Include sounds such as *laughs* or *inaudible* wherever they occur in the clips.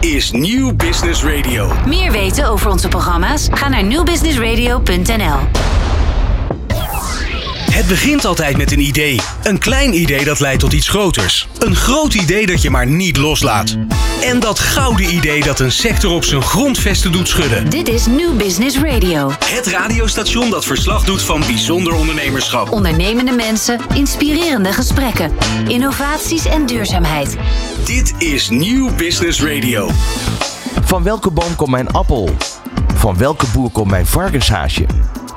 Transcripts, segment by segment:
Is Nieuw Business Radio. Meer weten over onze programma's? Ga naar nieuwbusinessradio.nl. Het begint altijd met een idee. Een klein idee dat leidt tot iets groters. Een groot idee dat je maar niet loslaat. En dat gouden idee dat een sector op zijn grondvesten doet schudden. Dit is New Business Radio. Het radiostation dat verslag doet van bijzonder ondernemerschap. Ondernemende mensen, inspirerende gesprekken, innovaties en duurzaamheid. Dit is Nieuw Business Radio. Van welke boom komt mijn appel? Van welke boer komt mijn varkenshaasje?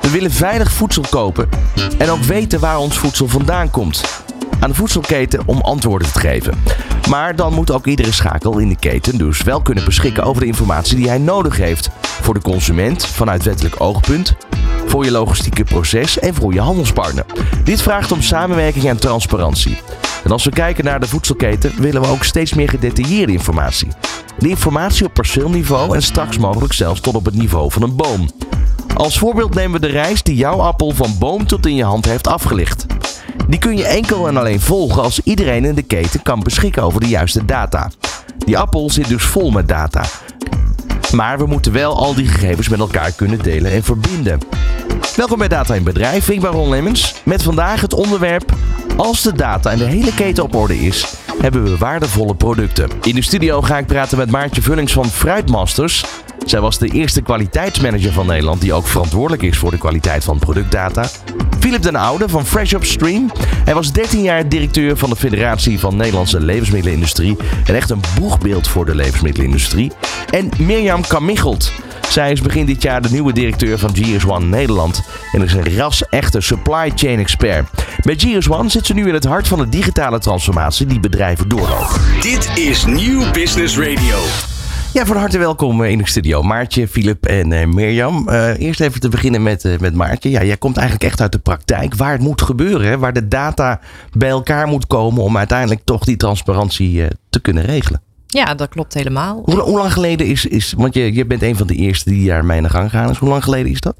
We willen veilig voedsel kopen en ook weten waar ons voedsel vandaan komt. Aan de voedselketen om antwoorden te geven. Maar dan moet ook iedere schakel in de keten dus wel kunnen beschikken over de informatie die hij nodig heeft. Voor de consument vanuit wettelijk oogpunt, voor je logistieke proces en voor je handelspartner. Dit vraagt om samenwerking en transparantie. En als we kijken naar de voedselketen willen we ook steeds meer gedetailleerde informatie. De informatie op perceelniveau en straks mogelijk zelfs tot op het niveau van een boom. Als voorbeeld nemen we de reis die jouw appel van boom tot in je hand heeft afgelicht. Die kun je enkel en alleen volgen als iedereen in de keten kan beschikken over de juiste data. Die appel zit dus vol met data. Maar we moeten wel al die gegevens met elkaar kunnen delen en verbinden. Welkom bij Data in Bedrijf, ik ben Ron Lemmens. Met vandaag het onderwerp Als de data en de hele keten op orde is, hebben we waardevolle producten. In de studio ga ik praten met Maartje Vullings van Fruitmasters. Zij was de eerste kwaliteitsmanager van Nederland die ook verantwoordelijk is voor de kwaliteit van productdata. Philip den Oude van Fresh Upstream. Hij was 13 jaar directeur van de Federatie van Nederlandse Levensmiddelenindustrie. En echt een boegbeeld voor de levensmiddelenindustrie. En Mirjam Kamichelt. Zij is begin dit jaar de nieuwe directeur van GS1 Nederland en is een ras-echte supply chain expert. Bij GS1 zit ze nu in het hart van de digitale transformatie die bedrijven doorlopen. Dit is Nieuw Business Radio. Ja, van harte welkom in de studio. Maartje, Filip en uh, Mirjam. Uh, eerst even te beginnen met, uh, met Maartje. Ja, jij komt eigenlijk echt uit de praktijk. Waar het moet gebeuren, hè? waar de data bij elkaar moet komen om uiteindelijk toch die transparantie te kunnen regelen. Ja, dat klopt helemaal. Hoe, hoe, lang geleden is, is want je, je bent een van de eerste die daarmee de gang gaan is. Hoe lang geleden is dat?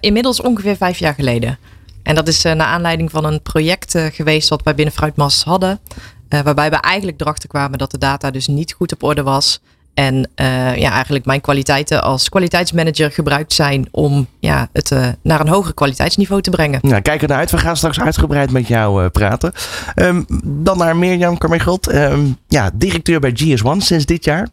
inmiddels ongeveer vijf jaar geleden. En dat is naar aanleiding van een project geweest wat wij binnen Fruitmas hadden. waarbij we eigenlijk erachter kwamen dat de data dus niet goed op orde was. En uh, ja, eigenlijk mijn kwaliteiten als kwaliteitsmanager gebruikt zijn om ja, het uh, naar een hoger kwaliteitsniveau te brengen. Nou, kijk ernaar uit. We gaan straks uitgebreid met jou uh, praten. Um, dan naar Mirjam Carmichelt. Um, ja, directeur bij GS1 sinds dit jaar.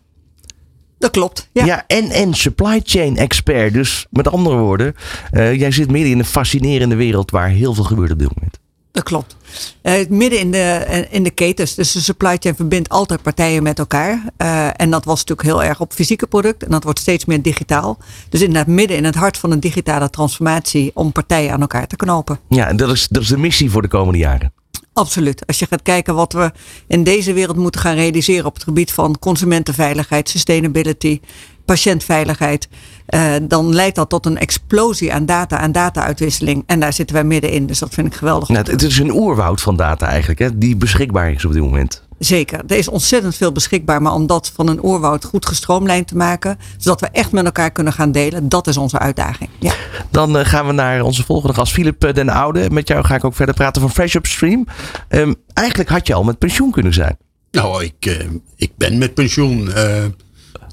Dat klopt. Ja, ja en, en supply chain expert. Dus met andere woorden, jij zit midden in een fascinerende wereld waar heel veel gebeurt op dit moment. Dat klopt. Uh, midden in de, in de ketens. Dus de supply chain verbindt altijd partijen met elkaar. Uh, en dat was natuurlijk heel erg op fysieke producten. En dat wordt steeds meer digitaal. Dus inderdaad midden in het hart van een digitale transformatie. Om partijen aan elkaar te knopen. Ja, en dat is, dat is de missie voor de komende jaren. Absoluut. Als je gaat kijken wat we in deze wereld moeten gaan realiseren op het gebied van consumentenveiligheid, sustainability, patiëntveiligheid, uh, dan leidt dat tot een explosie aan data en data-uitwisseling. En daar zitten wij middenin, dus dat vind ik geweldig. Nou, het is een oerwoud van data eigenlijk, hè, die beschikbaar is op dit moment. Zeker. Er is ontzettend veel beschikbaar. Maar om dat van een oerwoud goed gestroomlijnd te maken. Zodat we echt met elkaar kunnen gaan delen. Dat is onze uitdaging. Ja. Dan uh, gaan we naar onze volgende gast. Philip den Oude. Met jou ga ik ook verder praten van Fresh Upstream. Um, eigenlijk had je al met pensioen kunnen zijn. Nou, ik, uh, ik ben met pensioen.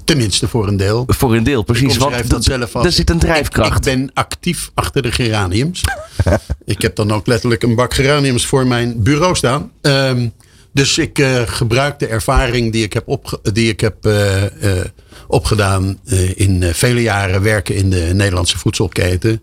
Tenminste, voor een deel. Voor een deel, precies. Want dat, zelf er zit een drijfkracht. Ik, ben actief achter de geraniums. *laughs* ik heb dan ook letterlijk een bak geraniums voor mijn bureau staan. Um, dus ik uh, gebruik de ervaring die ik heb, opge die ik heb uh, uh, opgedaan in vele jaren werken in de Nederlandse voedselketen.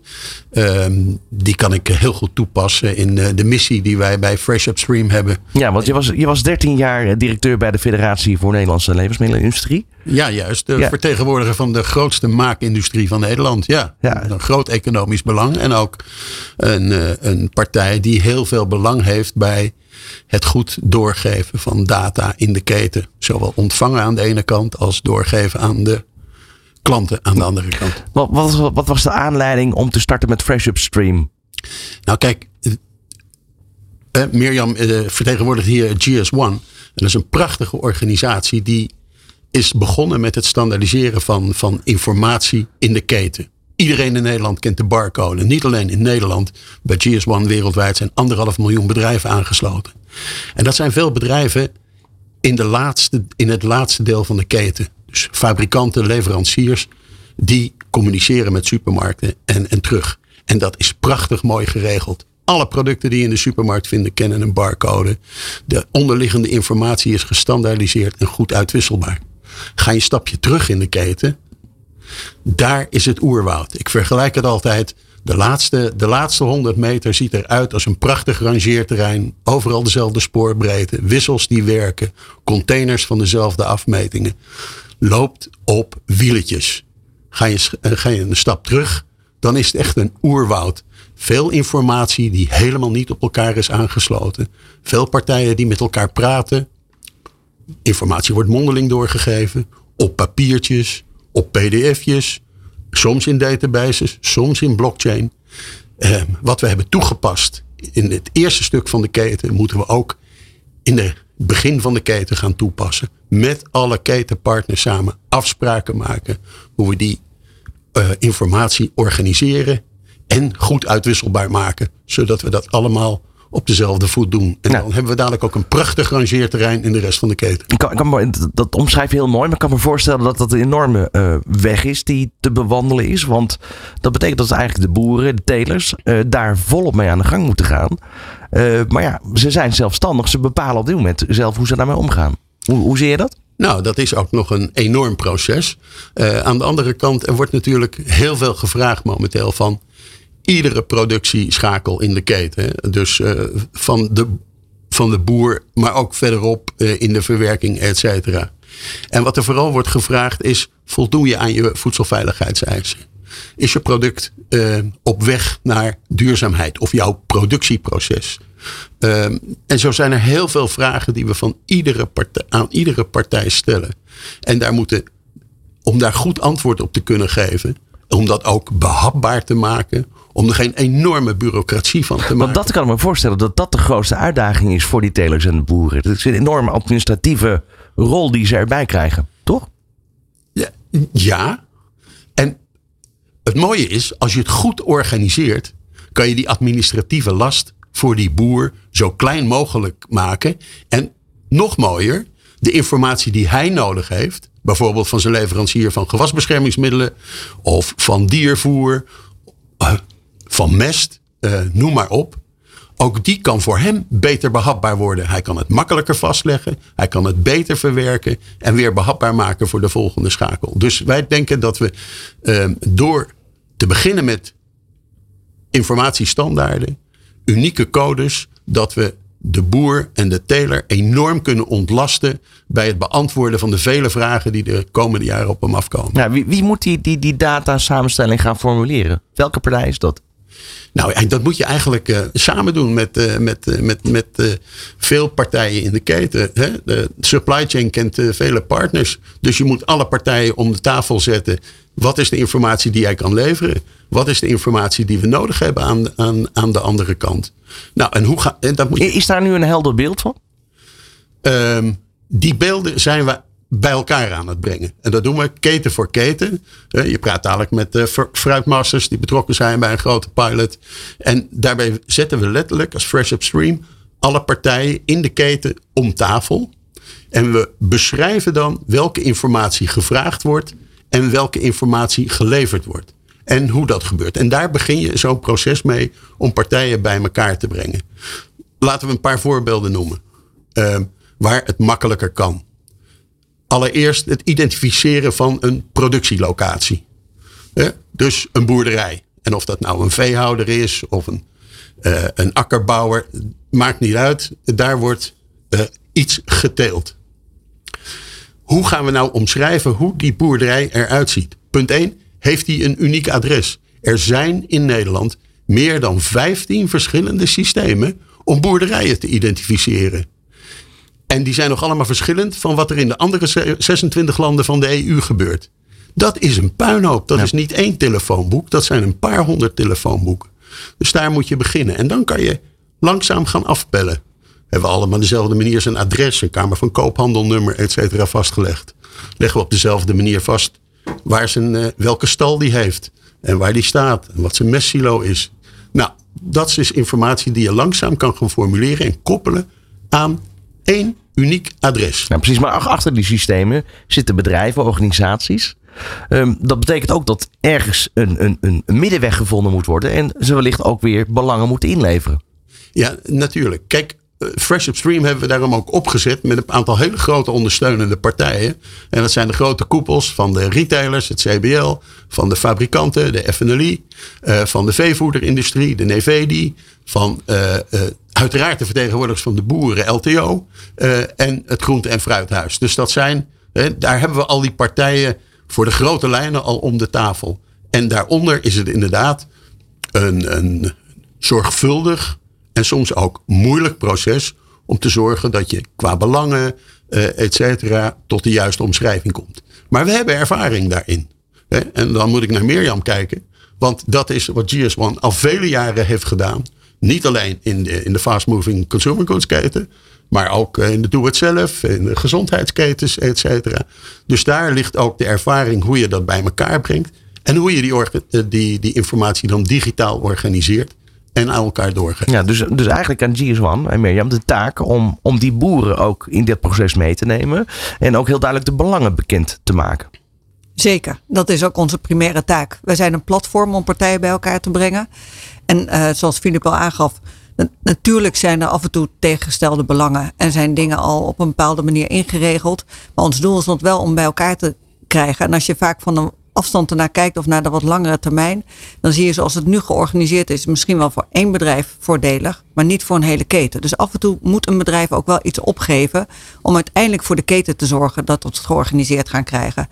Ehm, die kan ik heel goed toepassen in de missie die wij bij Fresh Upstream hebben. Ja, want je was, je was 13 jaar directeur bij de Federatie voor Nederlandse Levensmiddelenindustrie. Ja, juist. De ja. vertegenwoordiger van de grootste maakindustrie van Nederland. Ja, ja, een groot economisch belang. En ook een, een partij die heel veel belang heeft bij het goed doorgeven van data in de keten. Zowel ontvangen aan de ene kant als doorgeven aan de klanten aan de andere kant. Wat, wat, wat was de aanleiding om te starten met Fresh Upstream? Nou kijk, eh, Mirjam eh, vertegenwoordigt hier GS1. Dat is een prachtige organisatie die is begonnen met het standaardiseren van, van informatie in de keten. Iedereen in Nederland kent de barcode. Niet alleen in Nederland. Bij GS1 wereldwijd zijn anderhalf miljoen bedrijven aangesloten. En dat zijn veel bedrijven in, de laatste, in het laatste deel van de keten. Dus fabrikanten, leveranciers, die communiceren met supermarkten en, en terug. En dat is prachtig mooi geregeld. Alle producten die je in de supermarkt vinden kennen een barcode. De onderliggende informatie is gestandaardiseerd en goed uitwisselbaar. Ga je een stapje terug in de keten. Daar is het oerwoud. Ik vergelijk het altijd. De laatste, de laatste 100 meter ziet eruit als een prachtig rangeerterrein. Overal dezelfde spoorbreedte. Wissels die werken. Containers van dezelfde afmetingen. Loopt op wieletjes. Ga je, eh, ga je een stap terug. Dan is het echt een oerwoud. Veel informatie die helemaal niet op elkaar is aangesloten. Veel partijen die met elkaar praten. Informatie wordt mondeling doorgegeven. Op papiertjes, op pdf'jes. Soms in databases, soms in blockchain. Eh, wat we hebben toegepast in het eerste stuk van de keten, moeten we ook in het begin van de keten gaan toepassen. Met alle ketenpartners samen afspraken maken hoe we die uh, informatie organiseren en goed uitwisselbaar maken. Zodat we dat allemaal op dezelfde voet doen. En dan hebben we dadelijk ook een prachtig rangeerterrein in de rest van de keten. Ik kan, ik kan, dat omschrijf je heel mooi, maar ik kan me voorstellen dat dat een enorme uh, weg is die te bewandelen is. Want dat betekent dat eigenlijk de boeren, de telers, uh, daar volop mee aan de gang moeten gaan. Uh, maar ja, ze zijn zelfstandig. Ze bepalen op dit moment zelf hoe ze daarmee omgaan. Hoe, hoe zie je dat? Nou, dat is ook nog een enorm proces. Aan de andere kant, er wordt natuurlijk heel veel gevraagd momenteel van iedere productieschakel in de keten. Dus uh, van, de, van de boer, maar ook verderop uh, in de verwerking, et cetera. En wat er vooral wordt gevraagd is, voldoe je aan je voedselveiligheidseisen? Is je product op weg naar duurzaamheid of jouw productieproces? En zo zijn er heel veel vragen die we van iedere partij, aan iedere partij stellen. En daar moeten, om daar goed antwoord op te kunnen geven, om dat ook behapbaar te maken, om er geen enorme bureaucratie van te maken. Want dat kan ik me voorstellen dat dat de grootste uitdaging is voor die telers en de boeren. Dat is een enorme administratieve rol die ze erbij krijgen, toch? Ja, ja. En het mooie is, als je het goed organiseert, kan je die administratieve last voor die boer zo klein mogelijk maken. En nog mooier, de informatie die hij nodig heeft, bijvoorbeeld van zijn leverancier van gewasbeschermingsmiddelen of van diervoer, eh, van mest, uh, noem maar op. Ook die kan voor hem beter behapbaar worden. Hij kan het makkelijker vastleggen. Hij kan het beter verwerken. En weer behapbaar maken voor de volgende schakel. Dus wij denken dat we uh, door te beginnen met informatiestandaarden unieke codes dat we de boer en de teler enorm kunnen ontlasten bij het beantwoorden van de vele vragen die de komende jaren op hem afkomen. Ja, wie, wie moet die, die, die data samenstelling gaan formuleren? Welke partij is dat? Nou, dat moet je eigenlijk uh, samen doen met, uh, met, uh, met, met veel partijen in de keten. Hè? De supply chain kent vele partners. Dus je moet alle partijen om de tafel zetten. Wat is de informatie die jij kan leveren? Wat is de informatie die we nodig hebben aan, aan, aan de andere kant? Nou, en hoe ga, en dat moet je... Is daar nu een helder beeld van? Um, die beelden zijn we bij elkaar aan het brengen. En dat doen we keten voor keten. Je praat dadelijk met de fruitmasters die betrokken zijn bij een grote pilot. En daarbij zetten we letterlijk als Fresh Upstream alle partijen in de keten om tafel. En we beschrijven dan welke informatie gevraagd wordt en welke informatie geleverd wordt. En hoe dat gebeurt. En daar begin je zo'n proces mee om partijen bij elkaar te brengen. Laten we een paar voorbeelden noemen. Uh, waar het makkelijker kan. Allereerst het identificeren van een productielocatie. dus een boerderij. En of dat nou een veehouder is of een, uh, een akkerbouwer, maakt niet uit. Daar wordt uh, iets geteeld. Hoe gaan we nou omschrijven hoe die boerderij eruit ziet? Punt 1. Heeft hij een uniek adres? Er zijn in Nederland meer dan 15 verschillende systemen om boerderijen te identificeren. En die zijn nog allemaal verschillend van wat er in de andere 26 landen van de EU gebeurt. Dat is een puinhoop. Dat is niet één telefoonboek. Dat zijn een paar honderd telefoonboeken. Dus daar moet je beginnen. En dan kan je langzaam gaan afbellen. Hebben we allemaal dezelfde manier zijn adres, een kamer van koophandelnummer, et cetera, vastgelegd. Leggen we op dezelfde manier vast waar zijn, uh, welke stal die heeft. En waar die staat. En wat zijn mestsilo is. Nou, dat is informatie die je langzaam kan gaan formuleren en koppelen aan één uniek adres. Ja, precies, maar achter die systemen zitten bedrijven, organisaties. Ehm, dat betekent ook dat ergens een, een, een middenweg gevonden moet worden. En ze wellicht ook weer belangen moeten inleveren. Ja, natuurlijk. Kijk, Fresh Upstream hebben we daarom ook opgezet met een aantal hele grote ondersteunende partijen. En dat zijn de grote koepels van de retailers, het CBL, van de fabrikanten, de FNLI, uh, van de veevoederindustrie, de Nevedi, van uh, uiteraard de vertegenwoordigers van de boeren, LTO, en het groente- en fruithuis. Dus dat zijn, daar hebben we al die partijen voor de grote lijnen al om de tafel. En daaronder is het inderdaad een, een zorgvuldig en soms ook moeilijk proces om te zorgen dat je qua belangen, uh, et cetera, tot de juiste omschrijving komt. Maar we hebben ervaring daarin. Hè? En dan moet ik naar Mirjam kijken. Want dat is wat GS1 al vele jaren heeft gedaan. Niet alleen in de, in de fast-moving consumer goods keten. Maar ook in de doe-het-zelf, in de gezondheidsketens, et cetera. Dus daar ligt ook de ervaring hoe je dat bij elkaar brengt. En hoe je die, die, die informatie dan digitaal organiseert en aan elkaar doorgeven. Ja, dus, dus eigenlijk aan GS1 en Mirjam de taak om, om die boeren ook in dit proces mee te nemen. En ook heel duidelijk de belangen bekend te maken. Zeker, dat is ook onze primaire taak. Wij zijn een platform om partijen bij elkaar te brengen. En uh, zoals Filip al aangaf, natuurlijk zijn er af en toe tegengestelde belangen. En zijn dingen al op een bepaalde manier ingeregeld. Maar ons doel is het wel om bij elkaar te krijgen. En als je vaak van een afstand ernaar kijkt of naar de wat langere termijn, dan zie je zoals het nu georganiseerd is, misschien wel voor één bedrijf voordelig, maar niet voor een hele keten. Dus af en toe moet een bedrijf ook wel iets opgeven om uiteindelijk voor de keten te zorgen dat we het georganiseerd gaan krijgen.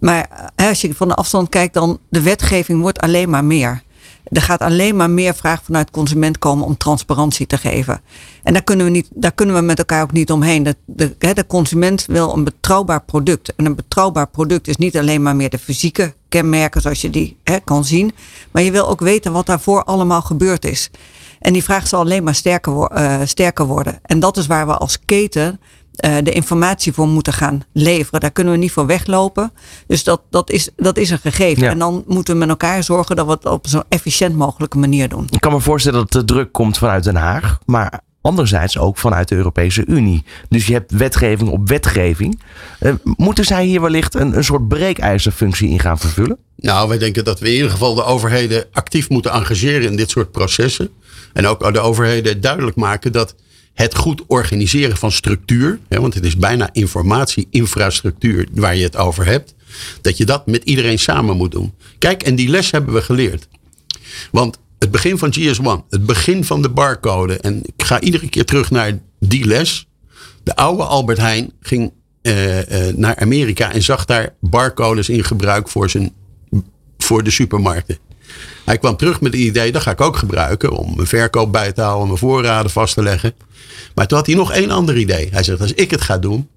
Maar als je van de afstand kijkt, dan de wetgeving wordt alleen maar meer. Er gaat alleen maar meer vraag vanuit consument komen om transparantie te geven. En daar kunnen we, niet, daar kunnen we met elkaar ook niet omheen. De, de, de consument wil een betrouwbaar product. En een betrouwbaar product is niet alleen maar meer de fysieke kenmerken zoals je die hè, kan zien. Maar je wil ook weten wat daarvoor allemaal gebeurd is. En die vraag zal alleen maar sterker, uh, sterker worden. En dat is waar we als keten uh, de informatie voor moeten gaan leveren. Daar kunnen we niet voor weglopen. Dus dat, dat, is, dat is een gegeven. Ja. En dan moeten we met elkaar zorgen dat we het op zo'n efficiënt mogelijke manier doen. Ik kan me voorstellen dat de druk komt vanuit Den Haag. Maar anderzijds ook vanuit de Europese Unie. Dus je hebt wetgeving op wetgeving. Uh, moeten zij hier wellicht een, een soort breekijzerfunctie in gaan vervullen? Nou, wij denken dat we in ieder geval de overheden actief moeten engageren in dit soort processen. En ook de overheden duidelijk maken dat het goed organiseren van structuur, hè, want het is bijna informatie-infrastructuur waar je het over hebt, dat je dat met iedereen samen moet doen. Kijk, en die les hebben we geleerd. Want het begin van GS1, het begin van de barcode, en ik ga iedere keer terug naar die les. De oude Albert Heijn ging uh, uh, naar Amerika en zag daar barcodes in gebruik voor, zijn, voor de supermarkten. Hij kwam terug met het idee, dat ga ik ook gebruiken om mijn verkoop bij te houden, mijn voorraden vast te leggen. Maar toen had hij nog één ander idee. Hij zegt, als ik het ga doen,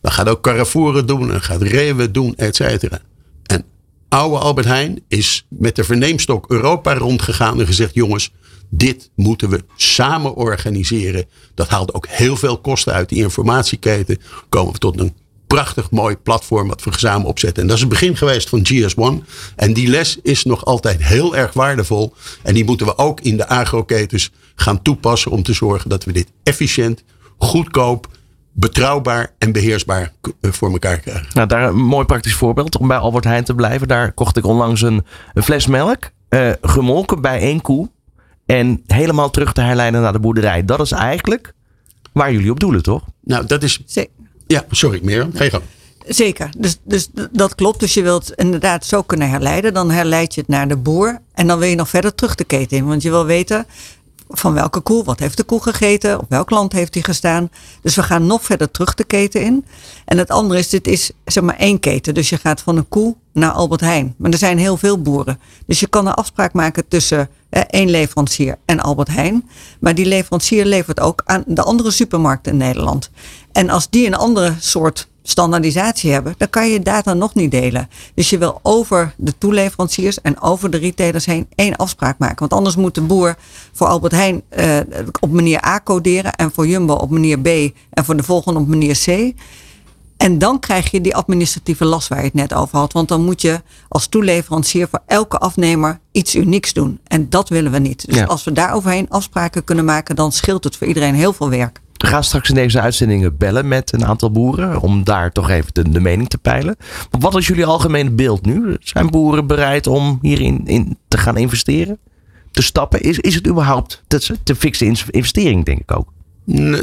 dan gaat ook Carrefour het doen en gaat Rewe doen, et cetera. En oude Albert Heijn is met de verneemstok Europa rondgegaan en gezegd, jongens, dit moeten we samen organiseren. Dat haalt ook heel veel kosten uit die informatieketen. Komen we tot een prachtig mooi platform wat we samen opzetten. En dat is het begin geweest van GS1. En die les is nog altijd heel erg waardevol. En die moeten we ook in de agroketens gaan toepassen om te zorgen dat we dit efficiënt, goedkoop, betrouwbaar en beheersbaar eh, voor elkaar krijgen. Nou, daar een mooi praktisch voorbeeld om bij Albert Heijn te blijven. Daar kocht ik onlangs een, een fles melk, uh, gemolken bij één koe. En helemaal terug te herleiden naar de boerderij. Dat is eigenlijk waar jullie op doelen, toch? Nou, dat is. Ja, sorry, meer. Ga je gang. Zeker, dus, dus dat klopt. Dus je wilt inderdaad zo kunnen herleiden. Dan herleid je het naar de boer. En dan wil je nog verder terug de keten in. Want je wil weten van welke koe, wat heeft de koe gegeten, op welk land heeft die gestaan. Dus we gaan nog verder terug de keten in. En het andere is, dit is zeg maar één keten. Dus je gaat van een koe naar Albert Heijn. Maar er zijn heel veel boeren. Dus je kan een afspraak maken tussen één leverancier en Albert Heijn. Maar die leverancier levert ook aan de andere supermarkten in Nederland. En als die een andere soort standaardisatie hebben, dan kan je data nog niet delen. Dus je wil over de toeleveranciers en over de retailers heen één afspraak maken. Want anders moet de boer voor Albert Heijn uh, op manier A coderen en voor Jumbo op manier B en voor de volgende op manier C. En dan krijg je die administratieve last waar je het net over had. Want dan moet je als toeleverancier voor elke afnemer iets unieks doen. En dat willen we niet. Dus ja. als we daar overheen afspraken kunnen maken, dan scheelt het voor iedereen heel veel werk. We gaan straks in deze uitzendingen bellen met een aantal boeren om daar toch even de, mening te peilen. Maar wat is jullie algemene beeld nu? Zijn boeren bereid om hierin in te gaan investeren? Te stappen? Is, is het überhaupt te, te fixe investering, denk ik ook?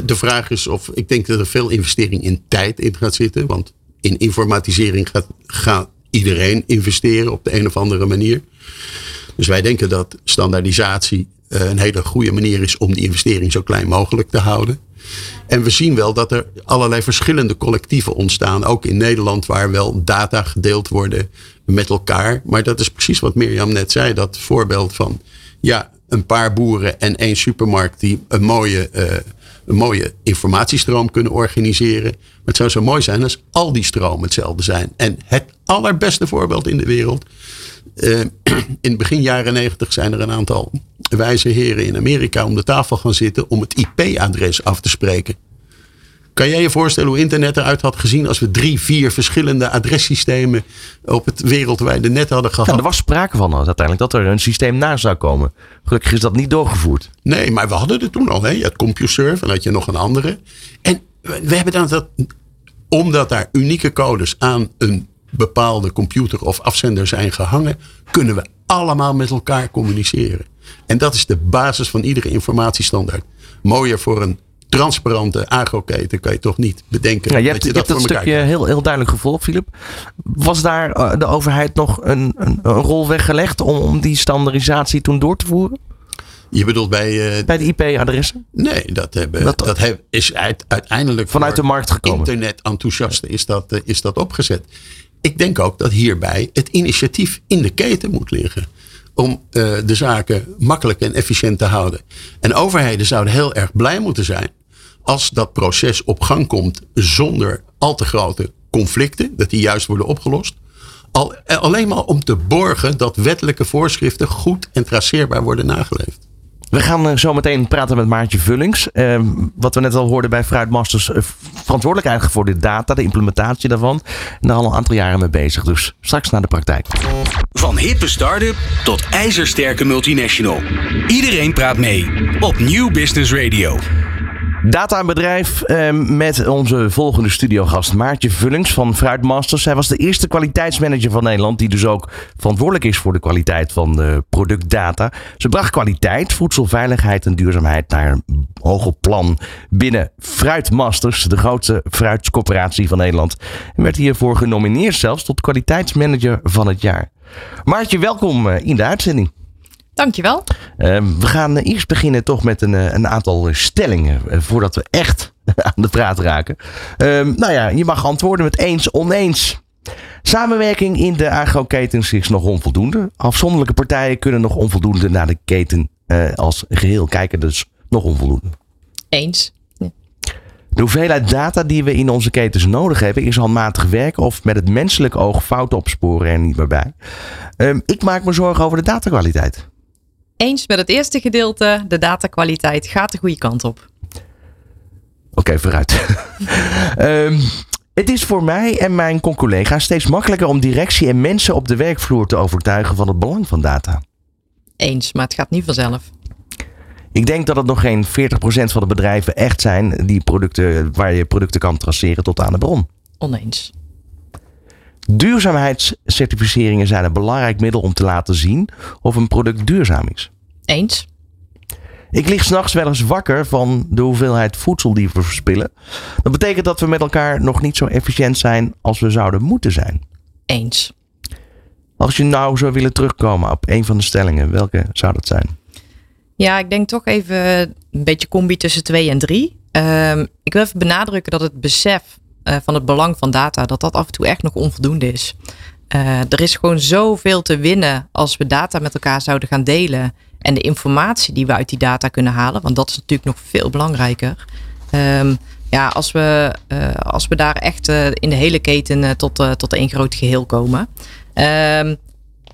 De vraag is of ik denk dat er veel investering in tijd in gaat zitten. Want in informatisering gaat, gaat iedereen investeren op de een of andere manier. Dus wij denken dat standaardisatie eh, een hele goede manier is om die investering zo klein mogelijk te houden. En we zien wel dat er allerlei verschillende collectieven ontstaan, ook in Nederland, waar wel data gedeeld worden met elkaar. Maar dat is precies wat Mirjam net zei, dat voorbeeld van ja, een paar boeren en één supermarkt die een mooie, uh, een mooie informatiestroom kunnen organiseren. Maar het zou zo mooi zijn als al die stromen hetzelfde zijn. En het allerbeste voorbeeld in de wereld. Uh, *clears throat* in begin jaren negentig zijn er een aantal wijze heren in Amerika om de tafel gaan zitten om het IP-adres af te spreken. Kan jij je voorstellen hoe internet eruit had gezien als we drie, vier verschillende adressystemen op het wereldwijde net hadden gehad? Ja, er was sprake van uiteindelijk dat er een systeem na zou komen. Gelukkig is dat niet doorgevoerd. Nee, maar we hadden het toen al. Hè? Je had CompuServe en had je nog een andere. En we hebben dan dat, omdat daar unieke codes aan een bepaalde computer of afzender zijn gehangen, kunnen we allemaal met elkaar communiceren. En dat is de basis van iedere informatiestandaard. Mooier voor een transparante agroketen kan je toch niet bedenken. Ja, je hebt, dat, je hebt dat stukje heel, heel duidelijk gevolgd, Filip. Was daar eh, de overheid nog een, een, een rol weggelegd om, om die standaardisatie toen door te voeren? Je bedoelt bij... Uh, bij de IP-adressen? Nee, dat, hebben, dat, dat is uiteindelijk... Vanuit de markt gekomen. Internet-enthousiasten is, dat, uh, is dat opgezet. Ik denk ook dat hierbij het initiatief in de keten moet liggen om uh, de zaken makkelijk en efficiënt te houden. En overheden zouden heel erg blij moeten zijn als dat proces op gang komt zonder al te grote conflicten, dat die juist worden opgelost. Al, alleen maar om te borgen dat wettelijke voorschriften goed en traceerbaar worden nageleefd. We gaan eh, zo meteen praten met Maartje Vullings. Uh, wat we net al hoorden bij Fruitmasters. Uh, verantwoordelijk voor de data, de implementatie daarvan. En daar al een aantal jaren mee bezig. Dus straks naar de praktijk. Van hippe start-up tot ijzersterke multinational. Iedereen praat mee op New Business Radio. Data en bedrijf eh, met onze volgende studiogast Maartje Vullings van Fruitmasters. Zij was de eerste kwaliteitsmanager van Nederland die dus ook verantwoordelijk is voor de kwaliteit van de productdata. Ze bracht kwaliteit, voedselveiligheid en duurzaamheid naar een hoger plan binnen Fruitmasters, de grootste fruitscoöperatie van Nederland. En werd hiervoor genomineerd zelfs tot kwaliteitsmanager van het jaar. Maartje, welkom eh, in de uitzending. Dankjewel. Uh, we gaan eerst beginnen toch met een, een aantal stellingen. Uh, voordat we echt *laughs* aan de praat raken. Uh, nou ja, je mag antwoorden met eens, oneens. Samenwerking in de agroketens is nog onvoldoende. Afzonderlijke partijen kunnen nog onvoldoende naar de keten als geheel kijken. Dus nog onvoldoende. Eens. Ja. De hoeveelheid data die we in onze ketens nodig hebben is handmatig werken of met het menselijk oog fouten opsporen er niet meer bij. Ehm, ik maak me zorgen over de datakwaliteit eens met het eerste gedeelte. De datakwaliteit gaat de goede kant op. Oké, vooruit. um, *laughs* het is voor mij en mijn collega's steeds makkelijker om directie en mensen op de werkvloer te overtuigen van het belang van data. Eens, maar het gaat niet vanzelf. Ik denk dat het nog geen 40% van de bedrijven echt zijn die producten, waar je producten kan traceren tot aan de bron. Oneens. Duurzaamheidscertificeringen zijn een belangrijk middel om te laten zien of een product duurzaam is. Eens. Ik lig s'nachts wel eens wakker van de hoeveelheid voedsel die we verspillen. Dat betekent dat we met elkaar nog niet zo efficiënt zijn als we zouden moeten zijn. Eens. Als je nou zou willen terugkomen op een van de stellingen, welke zou dat zijn? Ja, ik denk toch even een beetje combi tussen twee en drie. Um, ik wil even benadrukken dat het besef uh, van het belang van data, dat dat af en toe echt nog onvoldoende is. Uh, er is gewoon zoveel te winnen als we data met elkaar zouden gaan delen. En de informatie die we uit die data kunnen halen, want dat is natuurlijk nog veel belangrijker. Um, ja, als we, uh, als we daar echt in de hele keten tot, tot één groot geheel komen. Um,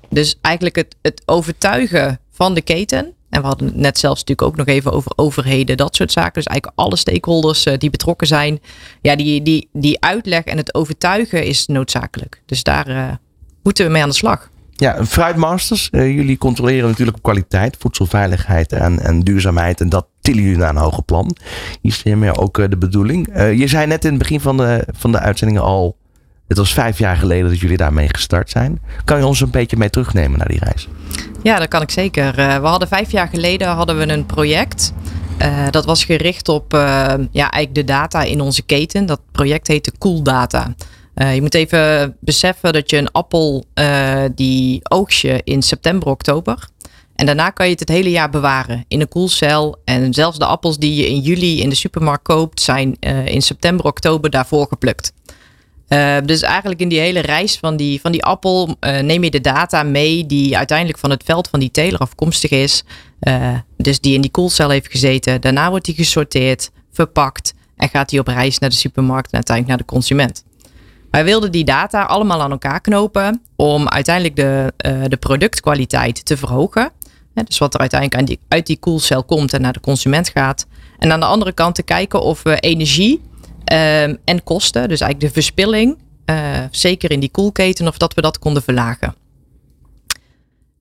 dus eigenlijk het, het overtuigen van de keten en we hadden het net zelfs natuurlijk ook nog even over overheden, dat soort zaken. Dus eigenlijk alle stakeholders uh, die betrokken zijn. Ja, die, die, die uitleg en het overtuigen is noodzakelijk. Dus daar uh, moeten we mee aan de slag. Ja, Fruitmasters, uh, jullie controleren natuurlijk kwaliteit, voedselveiligheid en, en duurzaamheid. En dat tillen jullie naar een hoger plan. Is hiermee ook eh, de bedoeling. Eh, je zei net in het begin van de, van de uitzendingen al. Het was vijf jaar geleden dat jullie daarmee gestart zijn. Kan je ons een beetje mee terugnemen naar die reis? Ja, dat kan ik zeker. Eh, we hadden vijf jaar geleden hadden we een project. Uh, dat was gericht op uh, ja, eigenlijk de data in onze keten. Dat project heette Cool Data. Je moet even beseffen dat je een appel die oogst je in september, oktober. En daarna kan je het het hele jaar bewaren in een koelcel. En zelfs de appels die je in juli in de supermarkt koopt, zijn in september, oktober daarvoor geplukt. Uh, dus eigenlijk in die hele reis van die, van die appel uh, neem je de data mee die uiteindelijk van het veld van die teler afkomstig is. Uh, dus die in die koelcel heeft gezeten. Daarna wordt die gesorteerd, verpakt en gaat die op reis naar de supermarkt en uiteindelijk naar de consument. Wij wilden die data allemaal aan elkaar knopen om uiteindelijk de, de productkwaliteit te verhogen. dus wat er uiteindelijk uit die koelcel komt en naar de consument gaat. En aan de andere kant te kijken of we energie Um, en kosten, dus eigenlijk de verspilling, uh, zeker in die koelketen, of dat we dat konden verlagen.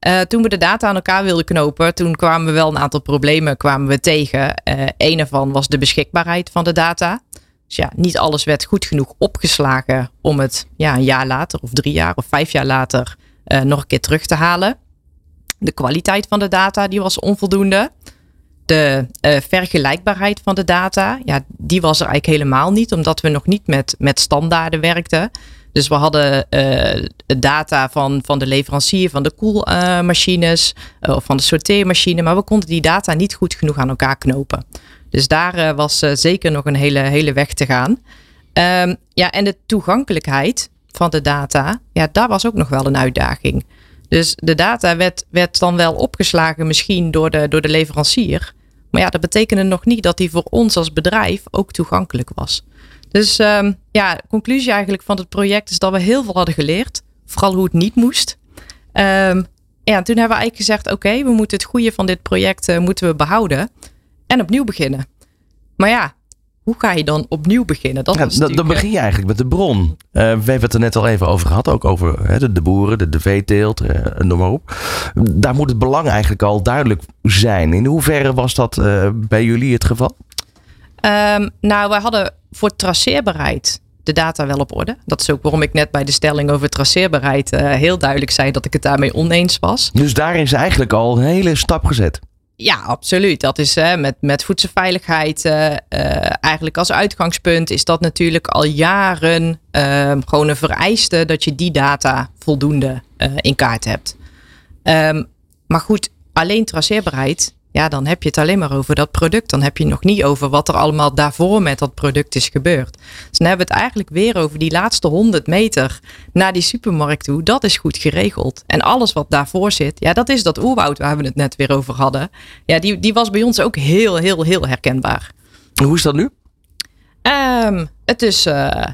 Uh, toen we de data aan elkaar wilden knopen, toen kwamen we wel een aantal problemen kwamen we tegen. Uh, een ervan was de beschikbaarheid van de data. Dus ja, niet alles werd goed genoeg opgeslagen om het ja, een jaar later of drie jaar of vijf jaar later nog een keer terug te halen. De kwaliteit van de data die was onvoldoende de uh, vergelijkbaarheid van de data, ja, die was er eigenlijk helemaal niet, omdat we nog niet met, met standaarden werkten. Dus we hadden uh, data van, van de leverancier van de koelmachines uh, of van de sorteermachine, maar we konden die data niet goed genoeg aan elkaar knopen. Dus daar was zeker nog een hele, hele weg te gaan. Um, ja, en de toegankelijkheid van de data, ja, daar was ook nog wel een uitdaging. Dus de data werd, werd dan wel opgeslagen misschien door de, door de leverancier. Maar ja, dat betekende nog niet dat die voor ons als bedrijf ook toegankelijk was. Dus um, ja, conclusie eigenlijk van het project is dat we heel veel hadden geleerd. Vooral hoe het niet moest. Um, ja, toen hebben we eigenlijk gezegd, oké, we moeten het goede van dit project uh, moeten we behouden. En opnieuw beginnen. Maar ja, hoe ga je dan opnieuw beginnen? Dat ja. Dan begin je eigenlijk met de bron. Uh, we hebben het er net al even over gehad. Ook over de, de, boeren, de, de veeteelt, uh, noem maar op. Daar moet het belang eigenlijk al duidelijk zijn. In hoeverre was dat uh, bij jullie het geval? Um, nou, wij hadden voor traceerbaarheid de data wel op orde. Dat is ook waarom ik net bij de stelling over traceerbaarheid heel duidelijk zei dat ik het daarmee oneens was. Dus daar is eigenlijk al een hele stap gezet. Ja, absoluut. Dat is uh, met, met voedselveiligheid uh, uh, eigenlijk als uitgangspunt is dat natuurlijk al jaren ehm, gewoon een vereiste dat je die data voldoende in kaart hebt. Um, maar goed, alleen traceerbaarheid ja, dan heb je het alleen maar over dat product. Dan heb je nog niet over wat er allemaal daarvoor met dat product is gebeurd. Dus dan hebben we het eigenlijk weer over die laatste 100 meter naar die supermarkt toe. Dat is goed geregeld. En alles wat daarvoor zit, ja, dat is dat oerwoud waar we het net weer over hadden. Ja, die, die was bij ons ook heel, heel, heel herkenbaar. Hoe is dat nu? Um, het is uh,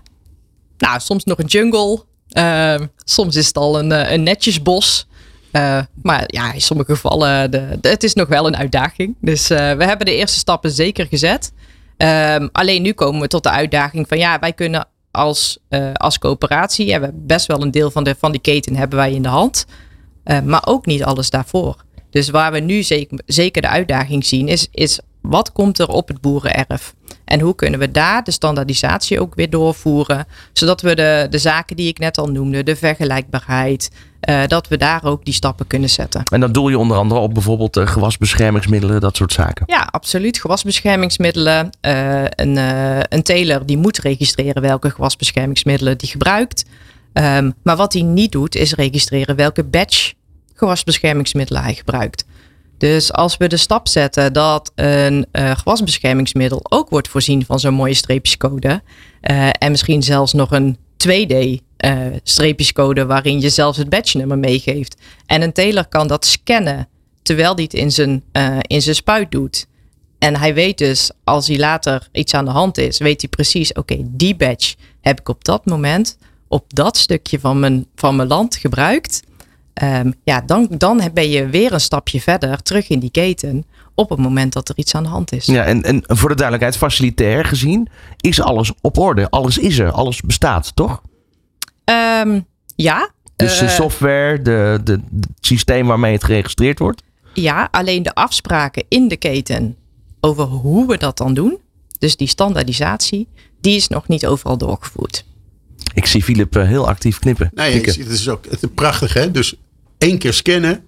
nou, soms nog een jungle. Uh, soms is het al een, eh, een netjes bos. Uh, maar ja, in sommige gevallen, de, het is nog wel een uitdaging. Dus uh, we hebben de eerste stappen zeker gezet. Um, alleen nu komen we tot de uitdaging van ja, wij kunnen als, uh, als coöperatie, ja, we hebben best wel een deel van, de, van die keten hebben wij in de hand. maar ook niet alles daarvoor. Dus waar we nu zeker, zeker de uitdaging zien, is, is wat komt er op het boerenerf? En hoe kunnen we daar de standaardisatie ook weer doorvoeren, zodat we de, de zaken die ik net al noemde, de vergelijkbaarheid, uh, dat we daar ook die stappen kunnen zetten. En dan doel je onder andere op bijvoorbeeld uh, gewasbeschermingsmiddelen, dat soort zaken? Ja, absoluut. Gewasbeschermingsmiddelen. Uh, een, een teler die moet registreren welke gewasbeschermingsmiddelen die gebruikt. Um, maar wat hij niet doet, is registreren welke batch gewasbeschermingsmiddelen hij gebruikt. Dus als we de stap zetten dat een uh, gewasbeschermingsmiddel ook wordt voorzien van zo'n mooie streepjescode. Uh, en misschien zelfs nog een 2D uh, eh, streepjescode waarin je zelfs het batchnummer meegeeft. En een teler kan dat scannen terwijl hij het in zijn, in zijn spuit doet. En hij weet dus, als hij later iets aan de hand is, weet hij precies, oké, die badge heb ik op dat moment op dat stukje van mijn, van mijn land gebruikt. Um, ja, dan, dan ben je weer een stapje verder terug in die keten op het moment dat er iets aan de hand is. Ja, en, en voor de duidelijkheid, facilitair gezien, is alles op orde. Alles is er, alles bestaat, toch? Um, ja. Dus de uh, software, de, de, het systeem waarmee het geregistreerd wordt? Ja, alleen de afspraken in de keten over hoe we dat dan doen, dus die standaardisatie, die is nog niet overal doorgevoerd. Ik zie Philip eh, heel actief knippen. Nee, het is ook het is prachtig hè. Dus één keer scannen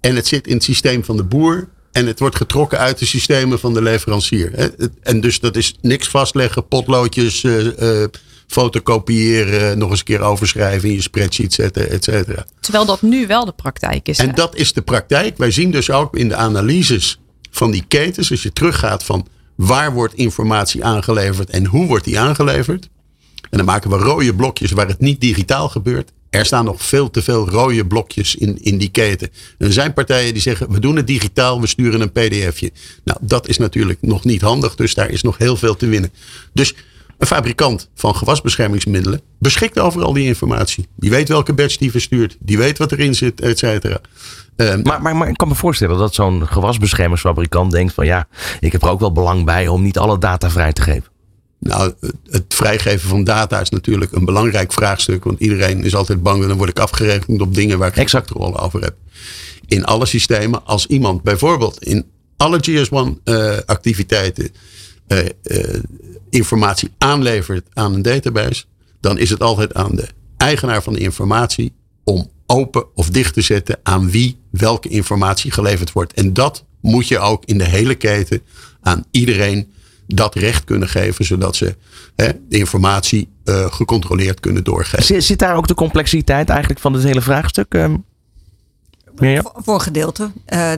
en het zit in het systeem van de boer. En het wordt getrokken uit de systemen van de leverancier. En dus dat is niks vastleggen, potloodjes, uh, uh, fotocopiëren, nog eens een keer overschrijven in je spreadsheet zetten, et cetera. Terwijl dat nu wel de praktijk is. En dat is de praktijk. Wij zien dus ook in de analyses van die ketens, als je teruggaat van waar wordt informatie aangeleverd en hoe wordt die aangeleverd. En dan maken we rode blokjes waar het niet digitaal gebeurt. Er staan nog veel te veel rode blokjes in, in die keten. En er zijn partijen die zeggen: we doen het digitaal, we sturen een PDFje. Nou, dat is natuurlijk nog niet handig, dus daar is nog heel veel te winnen. Dus een fabrikant van gewasbeschermingsmiddelen beschikt over al die informatie. Die weet welke batch die verstuurt, die weet wat erin zit, et cetera. Um, maar, maar, ik kan me voorstellen dat zo'n gewasbeschermingsfabrikant denkt: van ja, ik heb er ook wel belang bij om niet alle data vrij te geven. Nou, het vrijgeven van data is natuurlijk een belangrijk vraagstuk. Want iedereen is altijd bang. En dan word ik afgerekend op dingen waar ik exact rol over heb. In alle systemen, als iemand bijvoorbeeld in alle GS1-activiteiten uh, uh, uh, informatie aanlevert aan een database, dan is het altijd aan de eigenaar van de informatie om open of dicht te zetten aan wie welke informatie geleverd wordt. En dat moet je ook in de hele keten aan iedereen dat recht kunnen geven, zodat ze hè, de informatie uh, gecontroleerd kunnen doorgeven. Zit, zit, daar ook de complexiteit eigenlijk van het hele vraagstuk? Uh, voor, gedeelte. Uh,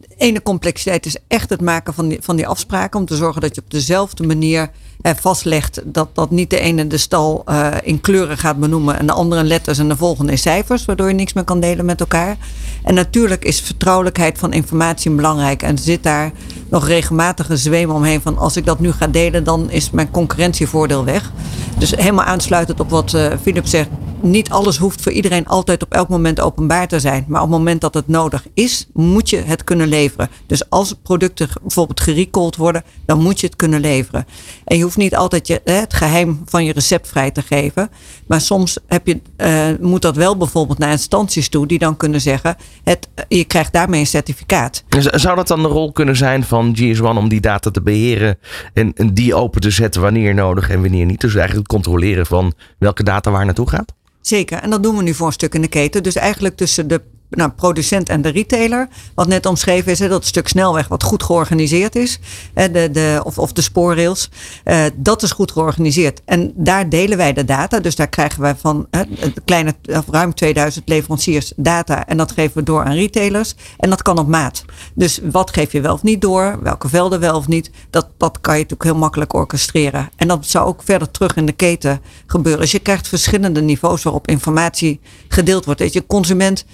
de ene complexiteit is echt het maken van die, van die afspraken. Om te zorgen dat je op dezelfde manier eh, vastlegt dat, dat niet de ene de stal uh, in kleuren gaat benoemen en de andere in letters en de volgende in cijfers, waardoor je niks meer kan delen met elkaar. En natuurlijk is vertrouwelijkheid van informatie belangrijk en zit daar nog regelmatige zweem omheen van als ik dat nu ga delen, dan is mijn concurrentievoordeel weg. Dus helemaal aansluitend op wat uh, Philip zegt, niet alles hoeft voor iedereen altijd op elk moment openbaar te zijn. Maar op het moment dat het nodig is, moet je het kunnen leveren. Dus als producten bijvoorbeeld gerecalled worden, dan moet je het kunnen leveren. En je hoeft niet altijd je, het geheim van je recept vrij te geven. Maar soms heb je, uh, moet dat wel bijvoorbeeld naar instanties toe, die dan kunnen zeggen: het, je krijgt daarmee een certificaat. Zou dat dan de rol kunnen zijn van GS1 om die data te beheren en, en die open te zetten wanneer nodig en wanneer niet? Dus eigenlijk het controleren van welke data waar naartoe gaat? Zeker, en dat doen we nu voor een stuk in de keten. Dus eigenlijk tussen de nou, producent en de retailer. Wat net omschreven is, hè, dat stuk snelweg wat goed georganiseerd is. De, de, of, of de spoorrails. Uh, dat is goed georganiseerd. En daar delen wij de data. Dus daar krijgen wij van hè, kleine, of ruim 2000 leveranciers data. En dat geven we door aan retailers. En dat kan op maat. Dus wat geef je wel of niet door? Welke velden wel of niet? Dat, dat kan je natuurlijk heel makkelijk orchestreren. En dat zou ook verder terug in de keten gebeuren. Dus je krijgt verschillende niveaus waarop informatie gedeeld wordt. Dat je consument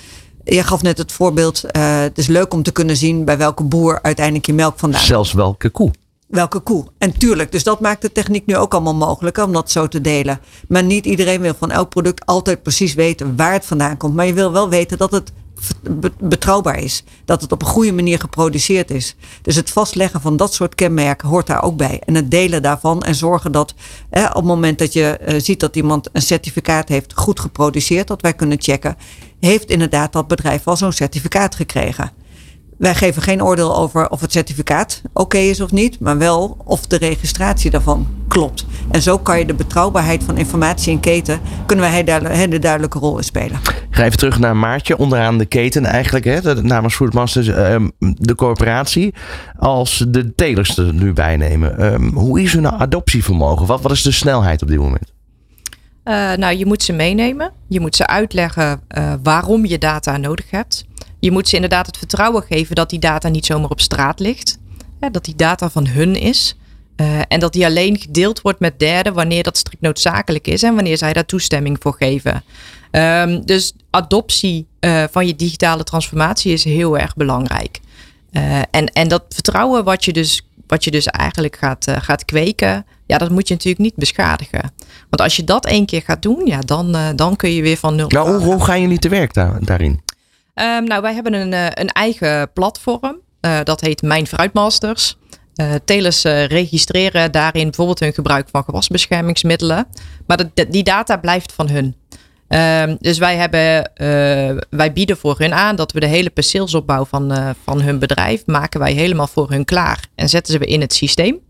je gaf net het voorbeeld. Uh, het is leuk om te kunnen zien bij welke boer uiteindelijk je melk vandaan Zelfs welke koe. Welke koe. En tuurlijk, dus dat maakt de techniek nu ook allemaal mogelijk om dat zo te delen. Maar niet iedereen wil van elk product altijd precies weten waar het vandaan komt. Maar je wil wel weten dat het betrouwbaar is. Dat het op een goede manier geproduceerd is. Dus het vastleggen van dat soort kenmerken hoort daar ook bij. En het delen daarvan en zorgen dat op het moment dat je uh, ziet dat iemand een certificaat heeft goed geproduceerd, dat wij kunnen checken, heeft inderdaad dat bedrijf al zo'n certificaat gekregen. Wij geven geen oordeel over of het certificaat oké is of niet, maar wel of de registratie daarvan klopt. En zo kan je de betrouwbaarheid van informatie in keten, kunnen wij een hele duidelijke rol in spelen. Ik ga even terug naar Maartje, onderaan de keten eigenlijk, hè, namens Foodmasters, um, de corporatie. Als de telers er nu bij nemen, um, hoe is hun adoptievermogen? Wat, wat is de snelheid op dit moment? Uh, nou, je moet ze meenemen. Je moet ze uitleggen uh, waarom je data nodig hebt. Je moet ze inderdaad het vertrouwen geven dat die data niet zomaar op straat ligt. dat die data van hun is. Uh, en dat die alleen gedeeld wordt met derden wanneer dat strikt noodzakelijk is en wanneer zij daar toestemming voor geven. Um, dus adoptie uh, van je digitale transformatie is heel erg belangrijk. Uh, en, en dat vertrouwen wat je dus, wat je dus eigenlijk gaat, gaat kweken, ja, dat moet je natuurlijk niet beschadigen. Want als je dat één keer gaat doen, ja, dan, dan kun je weer van nul. Nou, hoe, hoe gaan jullie te werk daar, daarin? Um, nou, wij hebben een, een eigen platform. dat heet Mijn Fruitmasters. Uh, telers registreren daarin bijvoorbeeld hun gebruik van gewasbeschermingsmiddelen. Maar die data blijft van hun. Ehm, dus wij, hebben, eh, wij bieden voor hun aan dat we de hele perceelsopbouw van, van hun bedrijf maken wij helemaal voor hun klaar. En zetten ze we in het systeem.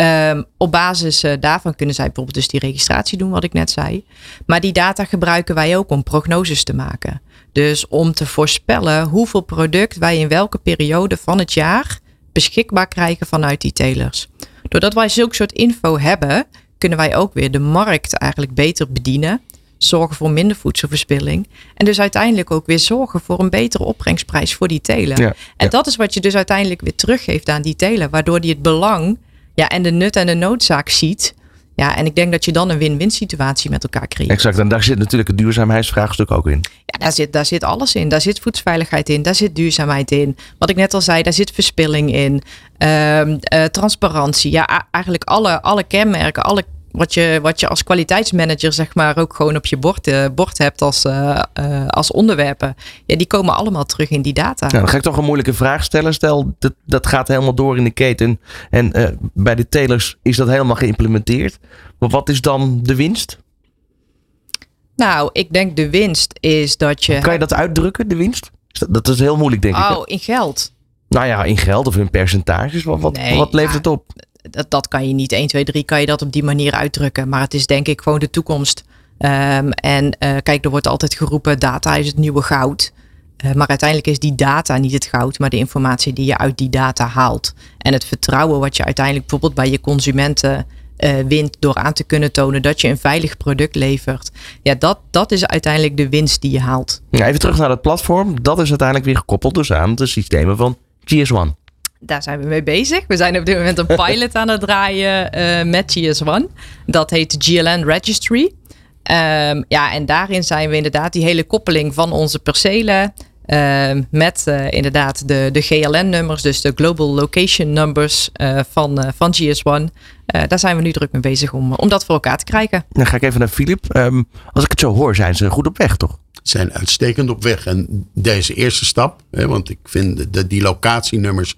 Um, op basis uh, daarvan kunnen zij bijvoorbeeld dus die registratie doen, wat ik net zei. Maar die data gebruiken wij ook om prognoses te maken. Dus om te voorspellen hoeveel product wij in welke periode van het jaar beschikbaar krijgen vanuit die telers. Doordat wij zulke soort info hebben, kunnen wij ook weer de markt eigenlijk beter bedienen. Zorgen voor minder voedselverspilling. En dus uiteindelijk ook weer zorgen voor een betere opbrengsprijs voor die teler. Ja, en ja. dat is wat je dus uiteindelijk weer teruggeeft aan die teler. Waardoor die het belang ja, en de nut en de noodzaak ziet. Ja, en ik denk dat je dan een win-win situatie met elkaar creëert. Exact, en daar zit natuurlijk het duurzaamheidsvraagstuk ook in. Ja, daar zit, daar zit alles in. Daar zit voedselveiligheid in, daar zit duurzaamheid in. Wat ik net al zei, daar zit verspilling in. Uh, uh, transparantie. Ja, eigenlijk alle, alle kenmerken, alle wat je, wat je als kwaliteitsmanager zeg maar ook gewoon op je bord, uh, bord hebt als, uh, uh, als onderwerpen. Ja, die komen allemaal terug in die data. Nou, dan ga ik toch een moeilijke vraag stellen. Stel, dat, dat gaat helemaal door in de keten. En bij de telers is dat helemaal geïmplementeerd. Maar wat is dan de winst? Nou, ik denk de winst is dat je... Kan je dat uitdrukken, de winst? Dat is heel moeilijk, denk oh, ik. Oh, in geld? Nou ja, in geld of in percentages. Wat, wat, nee, wat levert ja, het op? Dat, dat kan je niet 1, 2, 3 kan je dat op die manier uitdrukken. Maar het is denk ik gewoon de toekomst. Um, en uh, kijk, er wordt altijd geroepen, data is het nieuwe goud. Uh, maar uiteindelijk is die data niet het goud, maar de informatie die je uit die data haalt. En het vertrouwen wat je uiteindelijk bijvoorbeeld bij je consumenten uh, wint door aan te kunnen tonen dat je een veilig product levert. Ja, dat, dat is uiteindelijk de winst die je haalt. Ja, even terug naar het platform. Dat is uiteindelijk weer gekoppeld dus aan de systemen van GS1 daar zijn we mee bezig. We zijn op dit moment een *laughs* pilot aan het draaien uh, met GS1. Dat heet GLN Registry. Um, ja, en daarin zijn we inderdaad die hele koppeling van onze percelen. Uh, met uh, inderdaad de, de GLN-nummers, dus de Global Location Numbers uh, van, van GS1. daar zijn we nu druk mee bezig om, om dat voor elkaar te krijgen. Dan ga ik even naar Filip. Um, als ik het zo hoor, zijn ze goed op weg, toch? Zijn uitstekend op weg. En deze eerste stap, hè, want ik vind dat die locatienummers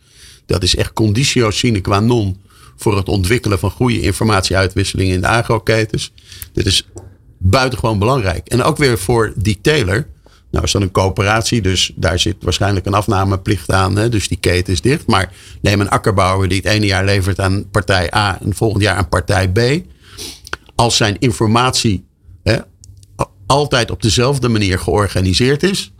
dat is echt conditio sine qua non voor het ontwikkelen van goede informatieuitwisseling in de agroketens. Dit is buitengewoon belangrijk. En ook weer voor die teler. Nou is dat een coöperatie, dus daar zit waarschijnlijk een afnameplicht aan. Hè? Dus die keten is dicht. Maar neem een akkerbouwer die het ene jaar levert aan partij A en het volgende jaar aan partij B. Als zijn informatie hè, altijd op dezelfde manier georganiseerd is.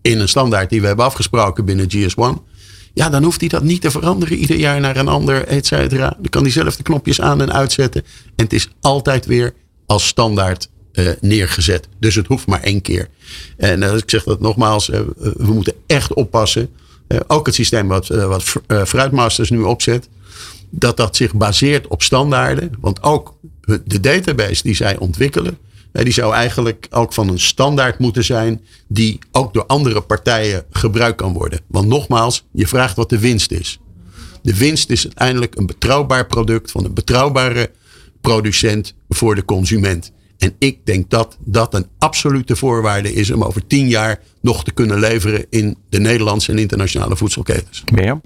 In een standaard die we hebben afgesproken binnen GS1 ja, dan hoeft hij dat niet te veranderen ieder jaar naar een ander, et cetera. Dan kan hij zelf de knopjes aan en uitzetten. En het is altijd weer als standaard uh, neergezet. Dus het hoeft maar één keer. En uh, ik zeg dat nogmaals, uh, we moeten echt oppassen. ook het systeem wat, wat Fruitmasters nu opzet. Dat dat zich baseert op standaarden. Want ook de database die zij ontwikkelen die zou eigenlijk ook van een standaard moeten zijn die ook door andere partijen gebruikt kan worden. Want nogmaals, je vraagt wat de winst is. De winst is uiteindelijk een betrouwbaar product van een betrouwbare producent voor de consument. En ik denk dat dat een absolute voorwaarde is om over tien jaar nog te kunnen leveren in de Nederlandse en internationale voedselketens. Mirjam?